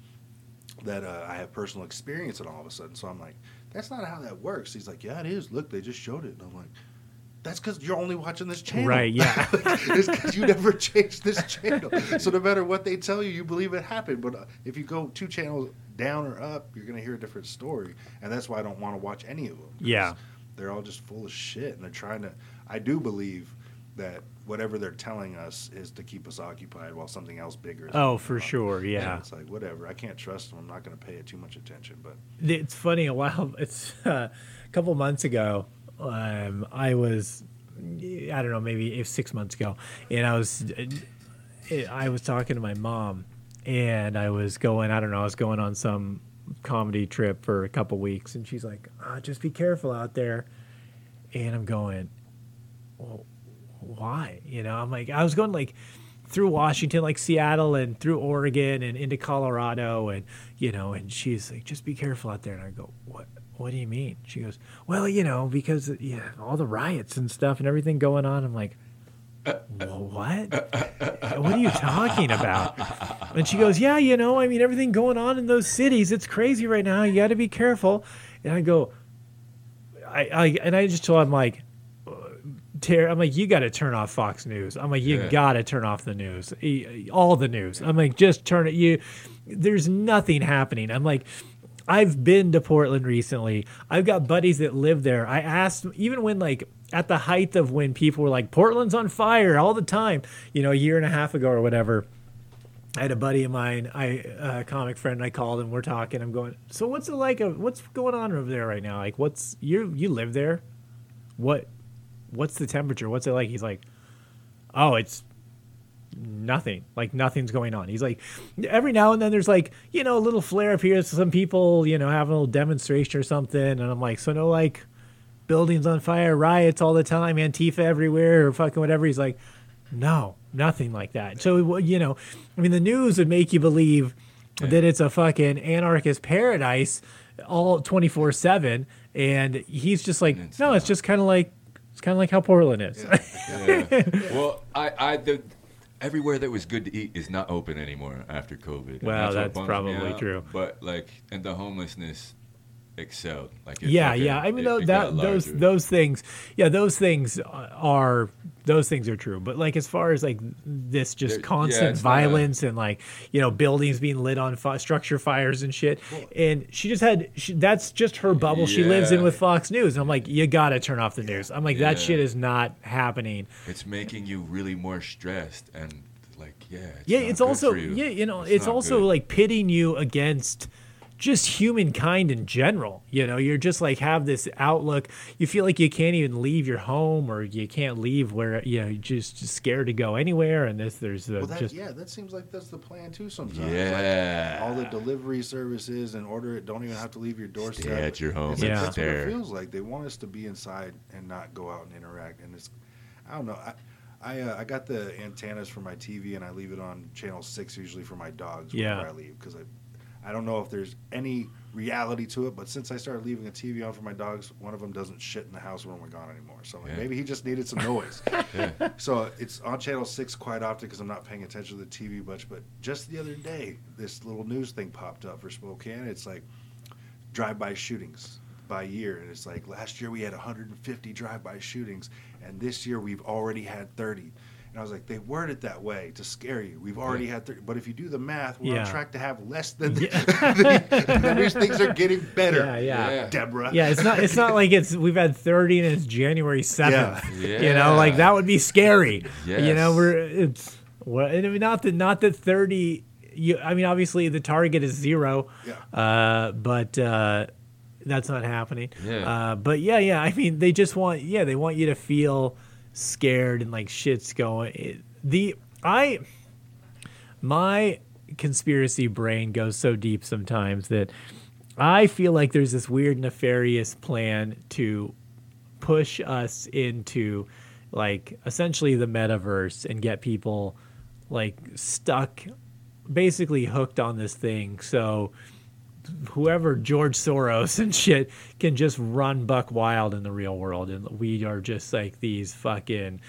that uh, I have personal experience in all of a sudden. So I'm like, that's not how that works. He's like, yeah, it is. Look, they just showed it. And I'm like, That's because you're only watching this channel. Right, yeah. it's because you never changed this channel. So no matter what they tell you, you believe it happened. But uh, if you go two channels down or up, you're going to hear a different story. And that's why I don't want to watch any of them. Yeah. They're all just full of shit. And they're trying to. I do believe that whatever they're telling us is to keep us occupied while something else bigger is Oh, for on. sure, And yeah. it's like, whatever. I can't trust them. I'm not going to pay it too much attention. But It's funny. A while, it's uh, a couple months ago. Um, I was, I don't know, maybe six months ago, and I was, I was talking to my mom, and I was going. I don't know. I was going on some comedy trip for a couple weeks, and she's like, oh, "Just be careful out there," and I'm going, "Well, why?" You know, I'm like, I was going like through Washington, like Seattle, and through Oregon, and into Colorado, and you know, and she's like, "Just be careful out there." And I go, "What? What do you mean?" She goes, "Well, you know, because yeah, all the riots and stuff and everything going on." I'm like. What? what are you talking about? And she goes, Yeah, you know, I mean, everything going on in those cities, it's crazy right now. You got to be careful. And I go, I, I, and I just told him, like, Ter- I'm like, you got to turn off Fox News. I'm like, you Yeah. got to turn off the news, all the news. I'm like, just turn it. You, there's nothing happening. I'm like, I've been to Portland recently. I've got buddies that live there. I asked, even when like at the height of when people were like, Portland's on fire all the time, you know, a year and a half ago or whatever. I had a buddy of mine, I a comic friend. I called him. We're talking. I'm going. So what's it like? uh, What's going on over there right now? Like, what's you you live there? What what's the temperature? What's it like? He's like, oh, it's nothing. Like nothing's going on. He's like, every now and then there's like you know a little flare up here. Some people you know have a little demonstration or something, and I'm like, so no like buildings on fire, riots all the time, Antifa everywhere, or fucking whatever. He's like, no, nothing like that. So you know, I mean, the news would make you believe that it's a fucking anarchist paradise all 24 7 and he's just like It's no it's just kind of like kind of like how portland is Yeah. well, I, I, the, everywhere that was good to eat is not open anymore after COVID. and Well, what that's bums me probably out. true. But like, and the homelessness excelled. Like, it yeah yeah. I mean it- that those those things yeah those things are those things are true. But like as far as like this just yeah, constant it's not a- violence and like you know buildings being lit on fi- structure fires and shit and she just had she, that's just her bubble she lives in with fox news. And i'm like you gotta turn off the news. I'm like that shit is not happening. It's making you really more stressed and like, yeah. It's yeah it's also yeah you know it's, not also good. like pitting you against just humankind in general you know you're just like have this outlook you feel like you can't even leave your home or you can't leave where you know you're just, just scared to go anywhere and this there's the well, that, just yeah, that seems like that's the plan too. Sometimes, Like, Yeah. all the delivery services and order it don't even have to leave your doorstep. Stay at your home It's and like, that's what it feels like. They want us to be inside and not go out and interact. And it's, I don't know. I, I, uh, I got the antennas for my TV and I leave it on channel six usually for my dogs Yeah. whenever I leave because I, I don't know if there's any reality to it. But since I started leaving a TV on for my dogs, one of them doesn't shit in the house when we're gone anymore. So like, Yeah. maybe he just needed some noise. Yeah. So it's on channel six quite often because I'm not paying attention to the TV much. But just the other day, this little news thing popped up for Spokane. It's like drive-by shootings by year, and it's like last year we had 150 drive-by shootings, and this year we've already had 30. And I was like, they word it that way to scare you. We've already had 30, but if you do the math, we're Yeah. on track to have less than. that means things are getting better. yeah yeah Yeah. Deborah. yeah it's not it's not like it's we've had 30 and it's january 7th Yeah. you know like that would be scary you know we're it's well I mean, not that not that 30 you i mean obviously the target is zero Yeah. uh but uh that's not happening Yeah. uh but yeah yeah i mean they just want yeah they want you to feel scared and like shit's going it, the i my conspiracy brain goes so deep sometimes that I feel like there's this weird nefarious plan to push us into like essentially the metaverse and get people like stuck basically hooked on this thing. So whoever George Soros and shit can just run buck wild in the real world and we are just like these fucking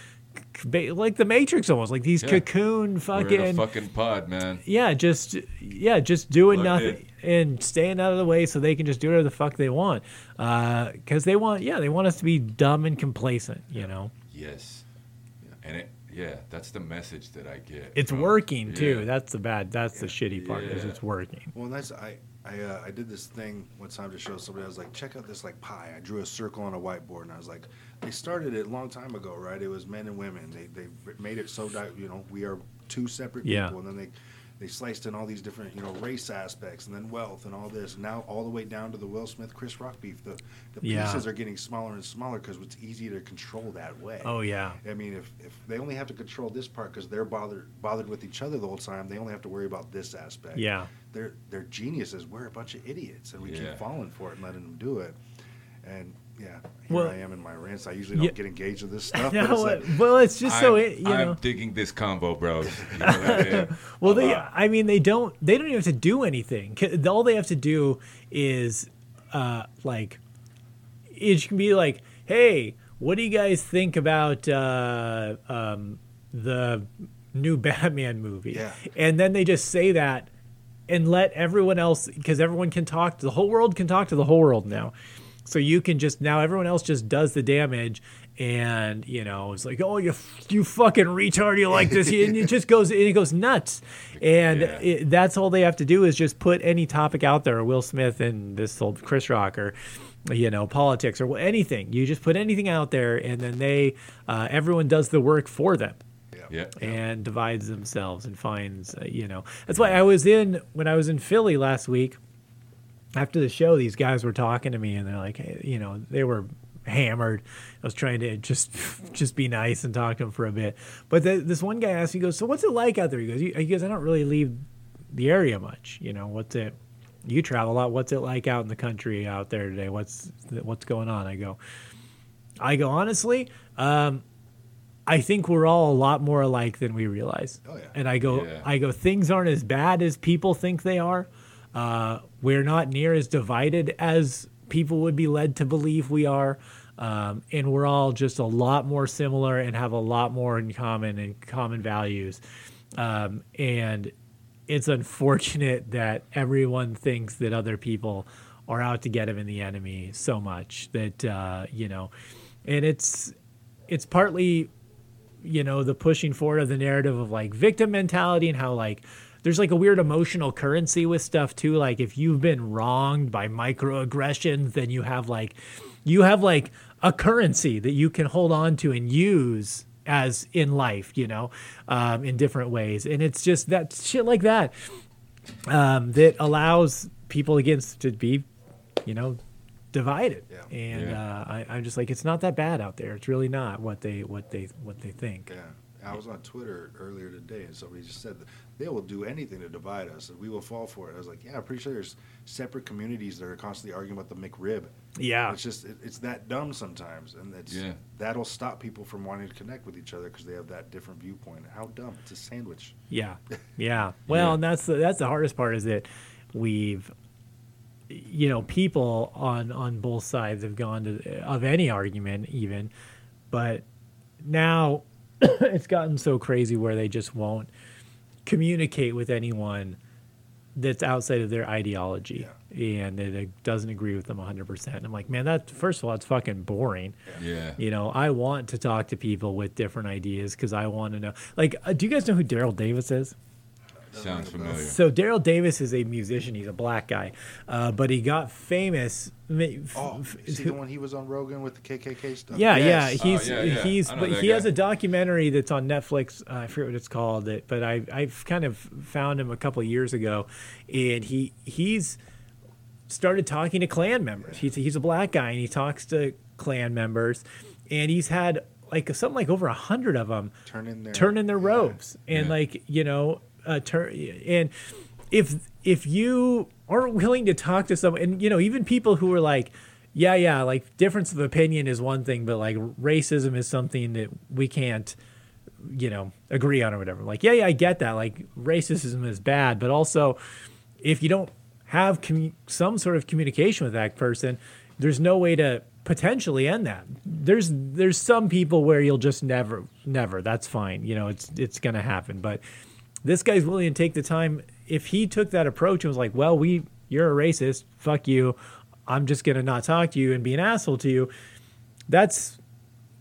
like the Matrix almost, like these Yeah. cocoon We're fucking, in a fucking pod, man. yeah, just yeah, just doing Plugged nothing and staying out of the way so they can just do whatever the fuck they want. Uh, because they want, yeah, they want us to be dumb and complacent. You know, Yes. And it, yeah, that's the message that I get. it's from- working too. yeah. That's the bad. That's the shitty part. Is Yeah. it's working. Well, that's I I uh, I did this thing one time to show somebody. I was like, check out this like pie. I drew a circle on a whiteboard, and I was like, they started it a long time ago, right? It was men and women. They they made it so that you know we are two separate Yeah. people, and then they they sliced in all these different you know race aspects, and then wealth and all this. Now all the way down to the Will Smith Chris Rock beef. The the Yeah. pieces are getting smaller and smaller because it's easy to control that way. Oh yeah. I mean, if, if they only have to control this part because they're bothered bothered with each other the whole time, they only have to worry about this aspect. Yeah. they're they're geniuses. We're a bunch of idiots, and we Yeah. keep falling for it and letting them do it. And yeah, here Well- I am in my rants. I usually don't Yeah. get engaged with this stuff. but it's like, well, it's just so I'm, it, you I'm know. digging this combo, bros. You know what I mean? Well, they. I mean, they don't, they don't even have to do anything. All they have to do is, uh, like, it can be like, hey, what do you guys think about uh, um, the new Batman movie? Yeah. And then they just say that and let everyone else, because everyone can talk, the whole world can talk to the whole world now. So you can just, now everyone else just does the damage. And you know it's like oh you you fucking retard you like this and it just goes and it goes nuts and Yeah. it, that's all they have to do is just put any topic out there Will Smith and this old Chris Rock or you know politics or anything you just put anything out there and then they uh, everyone does the work for them Yeah. and divides themselves and finds uh, you know that's why i was in when i was in philly last week after the show these guys were talking to me and they're like hey, you know they were hammered i was trying to just just be nice and talk to them for a bit but the, this one guy asked me he goes so what's it like out there he goes he goes i don't really leave the area much you know what's it you travel a lot what's it like out in the country out there today what's what's going on i go i go honestly um I think we're all a lot more alike than we realize. Oh, yeah. And I go, Yeah. I go, things aren't as bad as people think they are. Uh, we're not near as divided as people would be led to believe we are. Um, and we're all just a lot more similar and have a lot more in common and common values. Um, and it's unfortunate that everyone thinks that other people are out to get him in the enemy so much that uh, you know, and it's it's partly you know the pushing forward of the narrative of like victim mentality and how like there's like a weird emotional currency with stuff too like if you've been wronged by microaggressions then you have like you have like a currency that you can hold on to and use as in life you know um, in different ways and it's just that shit like that um, that allows people against to be you know divided Yeah. and Yeah. Uh, I, i'm just like it's not that bad out there it's really not what they what they what they think Yeah. I was on Twitter earlier today, and somebody just said that they will do anything to divide us, and we will fall for it. I was like, yeah, I'm pretty sure there's separate communities that are constantly arguing about the McRib. yeah It's just it, it's that dumb sometimes, and it's Yeah. that'll stop people from wanting to connect with each other because they have that different viewpoint. How dumb! It's a sandwich. Yeah, yeah. Well, Yeah. and that's the that's the hardest part is that we've, you know, people on on both sides have gone to of any argument even, but now it's gotten so crazy where they just won't communicate with anyone that's outside of their ideology and that it doesn't agree with them 100%. I'm like, man, that first of all, it's fucking boring. Yeah. You know, I want to talk to people with different ideas because I want to know. Like, uh, do you guys know who Daryl Davis is? Sounds familiar. So Daryl Davis is a musician. He's a black guy, uh, but he got famous. ma- f- Oh, f- see the one he was on Rogan with the KKK stuff. yeah, Yes. yeah, he's Oh, yeah, yeah. he's but that he has a documentary that's on Netflix. Uh, I forget what it's called. It, but I I've kind of found him a couple of years ago, and he he's started talking to Klan members. He's he's a black guy, and he talks to Klan members, and he's had like something like over a hundred of them turn in their turn in their yeah. robes and Yeah. like you know uh, turn and if if you aren't willing to talk to someone and you know even people who are like yeah yeah like difference of opinion is one thing but like racism is something that we can't you know agree on or whatever like yeah yeah i get that like racism is bad but also if you don't have some sort of communication with that person there's no way to potentially end that. There's there's some people where you'll just never never. That's fine. You know, it's it's gonna happen. But this guy's willing to take the time. If he took that approach and was like, "Well, we you're a racist. Fuck you. I'm just gonna not talk to you and be an asshole to you." That's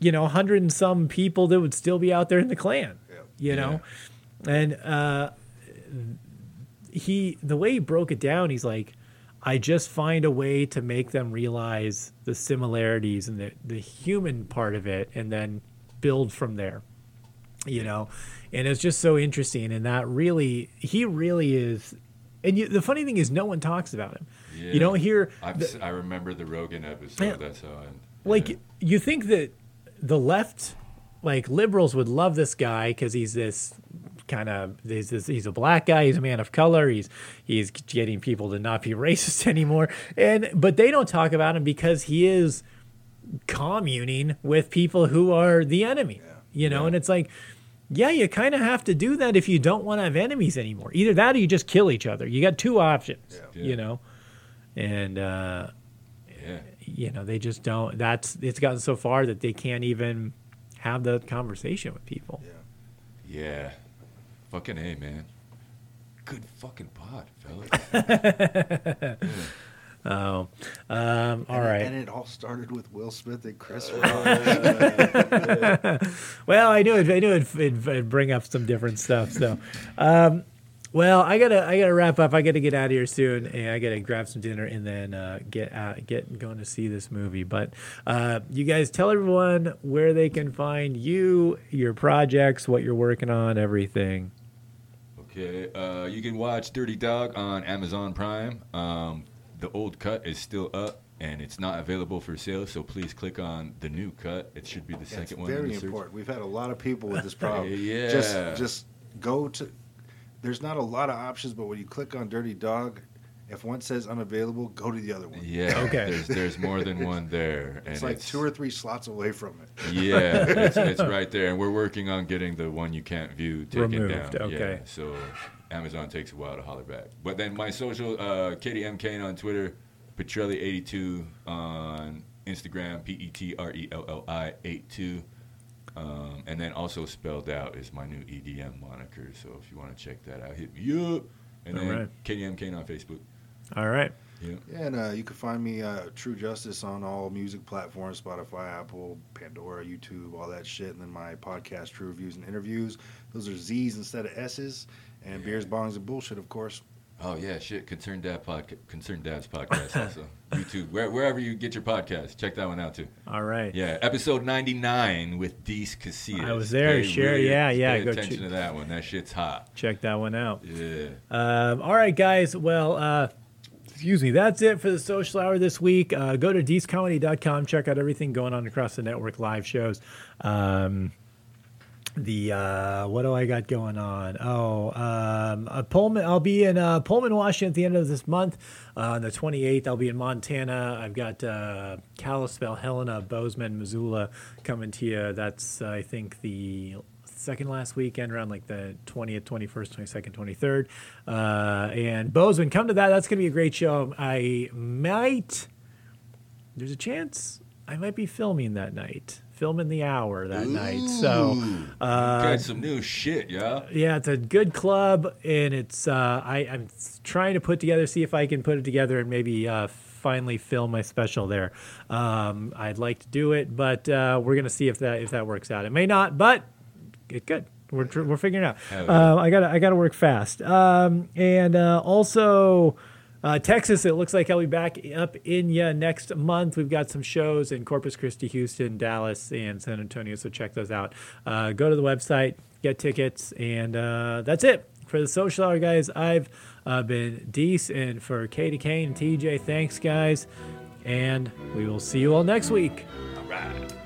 you know, a hundred and some people that would still be out there in the Klan. Yeah. You know, and uh, he the way he broke it down, he's like, I just find a way to make them realize the similarities and the the human part of it, and then build from there. You know, and it's just so interesting, and that really, he really is. And you, the funny thing is, no one talks about him. Yeah. You don't hear the- I remember the Rogan episode. Yeah. That's how I. like yeah. you think that the left like liberals would love this guy because he's this kind of he's, this, he's a black guy he's a man of color he's he's getting people to not be racist anymore and but they don't talk about him because he is communing with people who are the enemy you know and it's like yeah you kind of have to do that if you don't want to have enemies anymore either that or you just kill each other you got two options Yeah. you know and uh yeah. you know they just don't that's it's gotten so far that they can't even have the conversation with people Yeah. Yeah. Fucking A, man. Good fucking pod, fellas. oh um all And it- right And it all started with Will Smith and Chris Rock. well i knew it i knew it'd, it'd, it'd bring up some different stuff so um well i gotta i gotta wrap up i gotta get out of here soon and i gotta grab some dinner and then uh get out get going to see this movie but uh you guys tell everyone where they can find you your projects what you're working on everything Okay, uh, you can watch Dirty Dog on Amazon Prime. Um, the old cut is still up and it's not available for sale, so please click on the new cut. It should be the That's second one. in very the search. important. We've had a lot of people with this problem. Yeah. Just just go to there's not a lot of options, but when you click on Dirty Dog, if one says unavailable, go to the other one. Yeah, Okay. There's, there's more than one there. It's and like two or three slots away from it. Yeah, it's, it's right there, and we're working on getting the one you can't view taken Removed, down. okay. Yeah, so Amazon takes a while to holler back. But then my social, uh, Kady M. Kane on Twitter, Petrelli82 on Instagram, P E T R E L L I 82. Um, and then also spelled out is my new EDM moniker. So if you want to check that out, hit me up. And then Alright. Kady M. Kane on Facebook. all right Yeah. Yeah, and uh, you can find me uh, True Justice on all music platforms: Spotify, Apple, Pandora, YouTube, all that shit. And then my podcast, True Reviewz and Interviewz. Those are Z's instead of S's. And beers, bongs, and bullshit, of course. Oh yeah, shit. Concerned Dad podcast, Concerned Dad's podcast also. YouTube, where, wherever you get your podcast, check that one out too. all right Yeah, episode ninety nine with Deece Casillas. I was there, Pay sure, yeah, yeah, Pay go attention check- to that one. That shit's hot. check that one out Yeah. Um, all right, guys. Well, uh, excuse me. That's it for the social hour this week. Uh, go to deececomedy.com. Check out everything going on across the network, live shows. Um, the uh, what do I got going on? Oh, um, uh, Pullman. I'll be in uh, Pullman, Washington at the end of this month. Uh, on the 28th, I'll be in Montana. I've got uh, Kalispell, Helena, Bozeman, Missoula coming to you. That's I think the second last weekend around like the 20th 21st 22nd 23rd uh, and bozeman come to that that's going to be a great show i might there's a chance i might be filming that night filming the hour that night so Ooh, uh, got some new shit, yeah. yeah, it's a good club, and it's uh, I, I'm trying to put together, see if I can put it together, and maybe uh, finally film my special there. Um, I'd like to do it, but uh, we're gonna see if that if that works out. It may not, but it could. We're, we're figuring it out. Uh, I gotta I gotta work fast. Um, and uh, also. Uh, Texas, it looks like I'll be back up in ya next month. We've got some shows in Corpus Christi, Houston, Dallas, and San Antonio, so check those out. Uh, go to the website, get tickets, and uh, that's it for the social hour, guys. I've uh, been Deece, and for Kady Kane TJ, thanks, guys, and we will see you all next week. All right.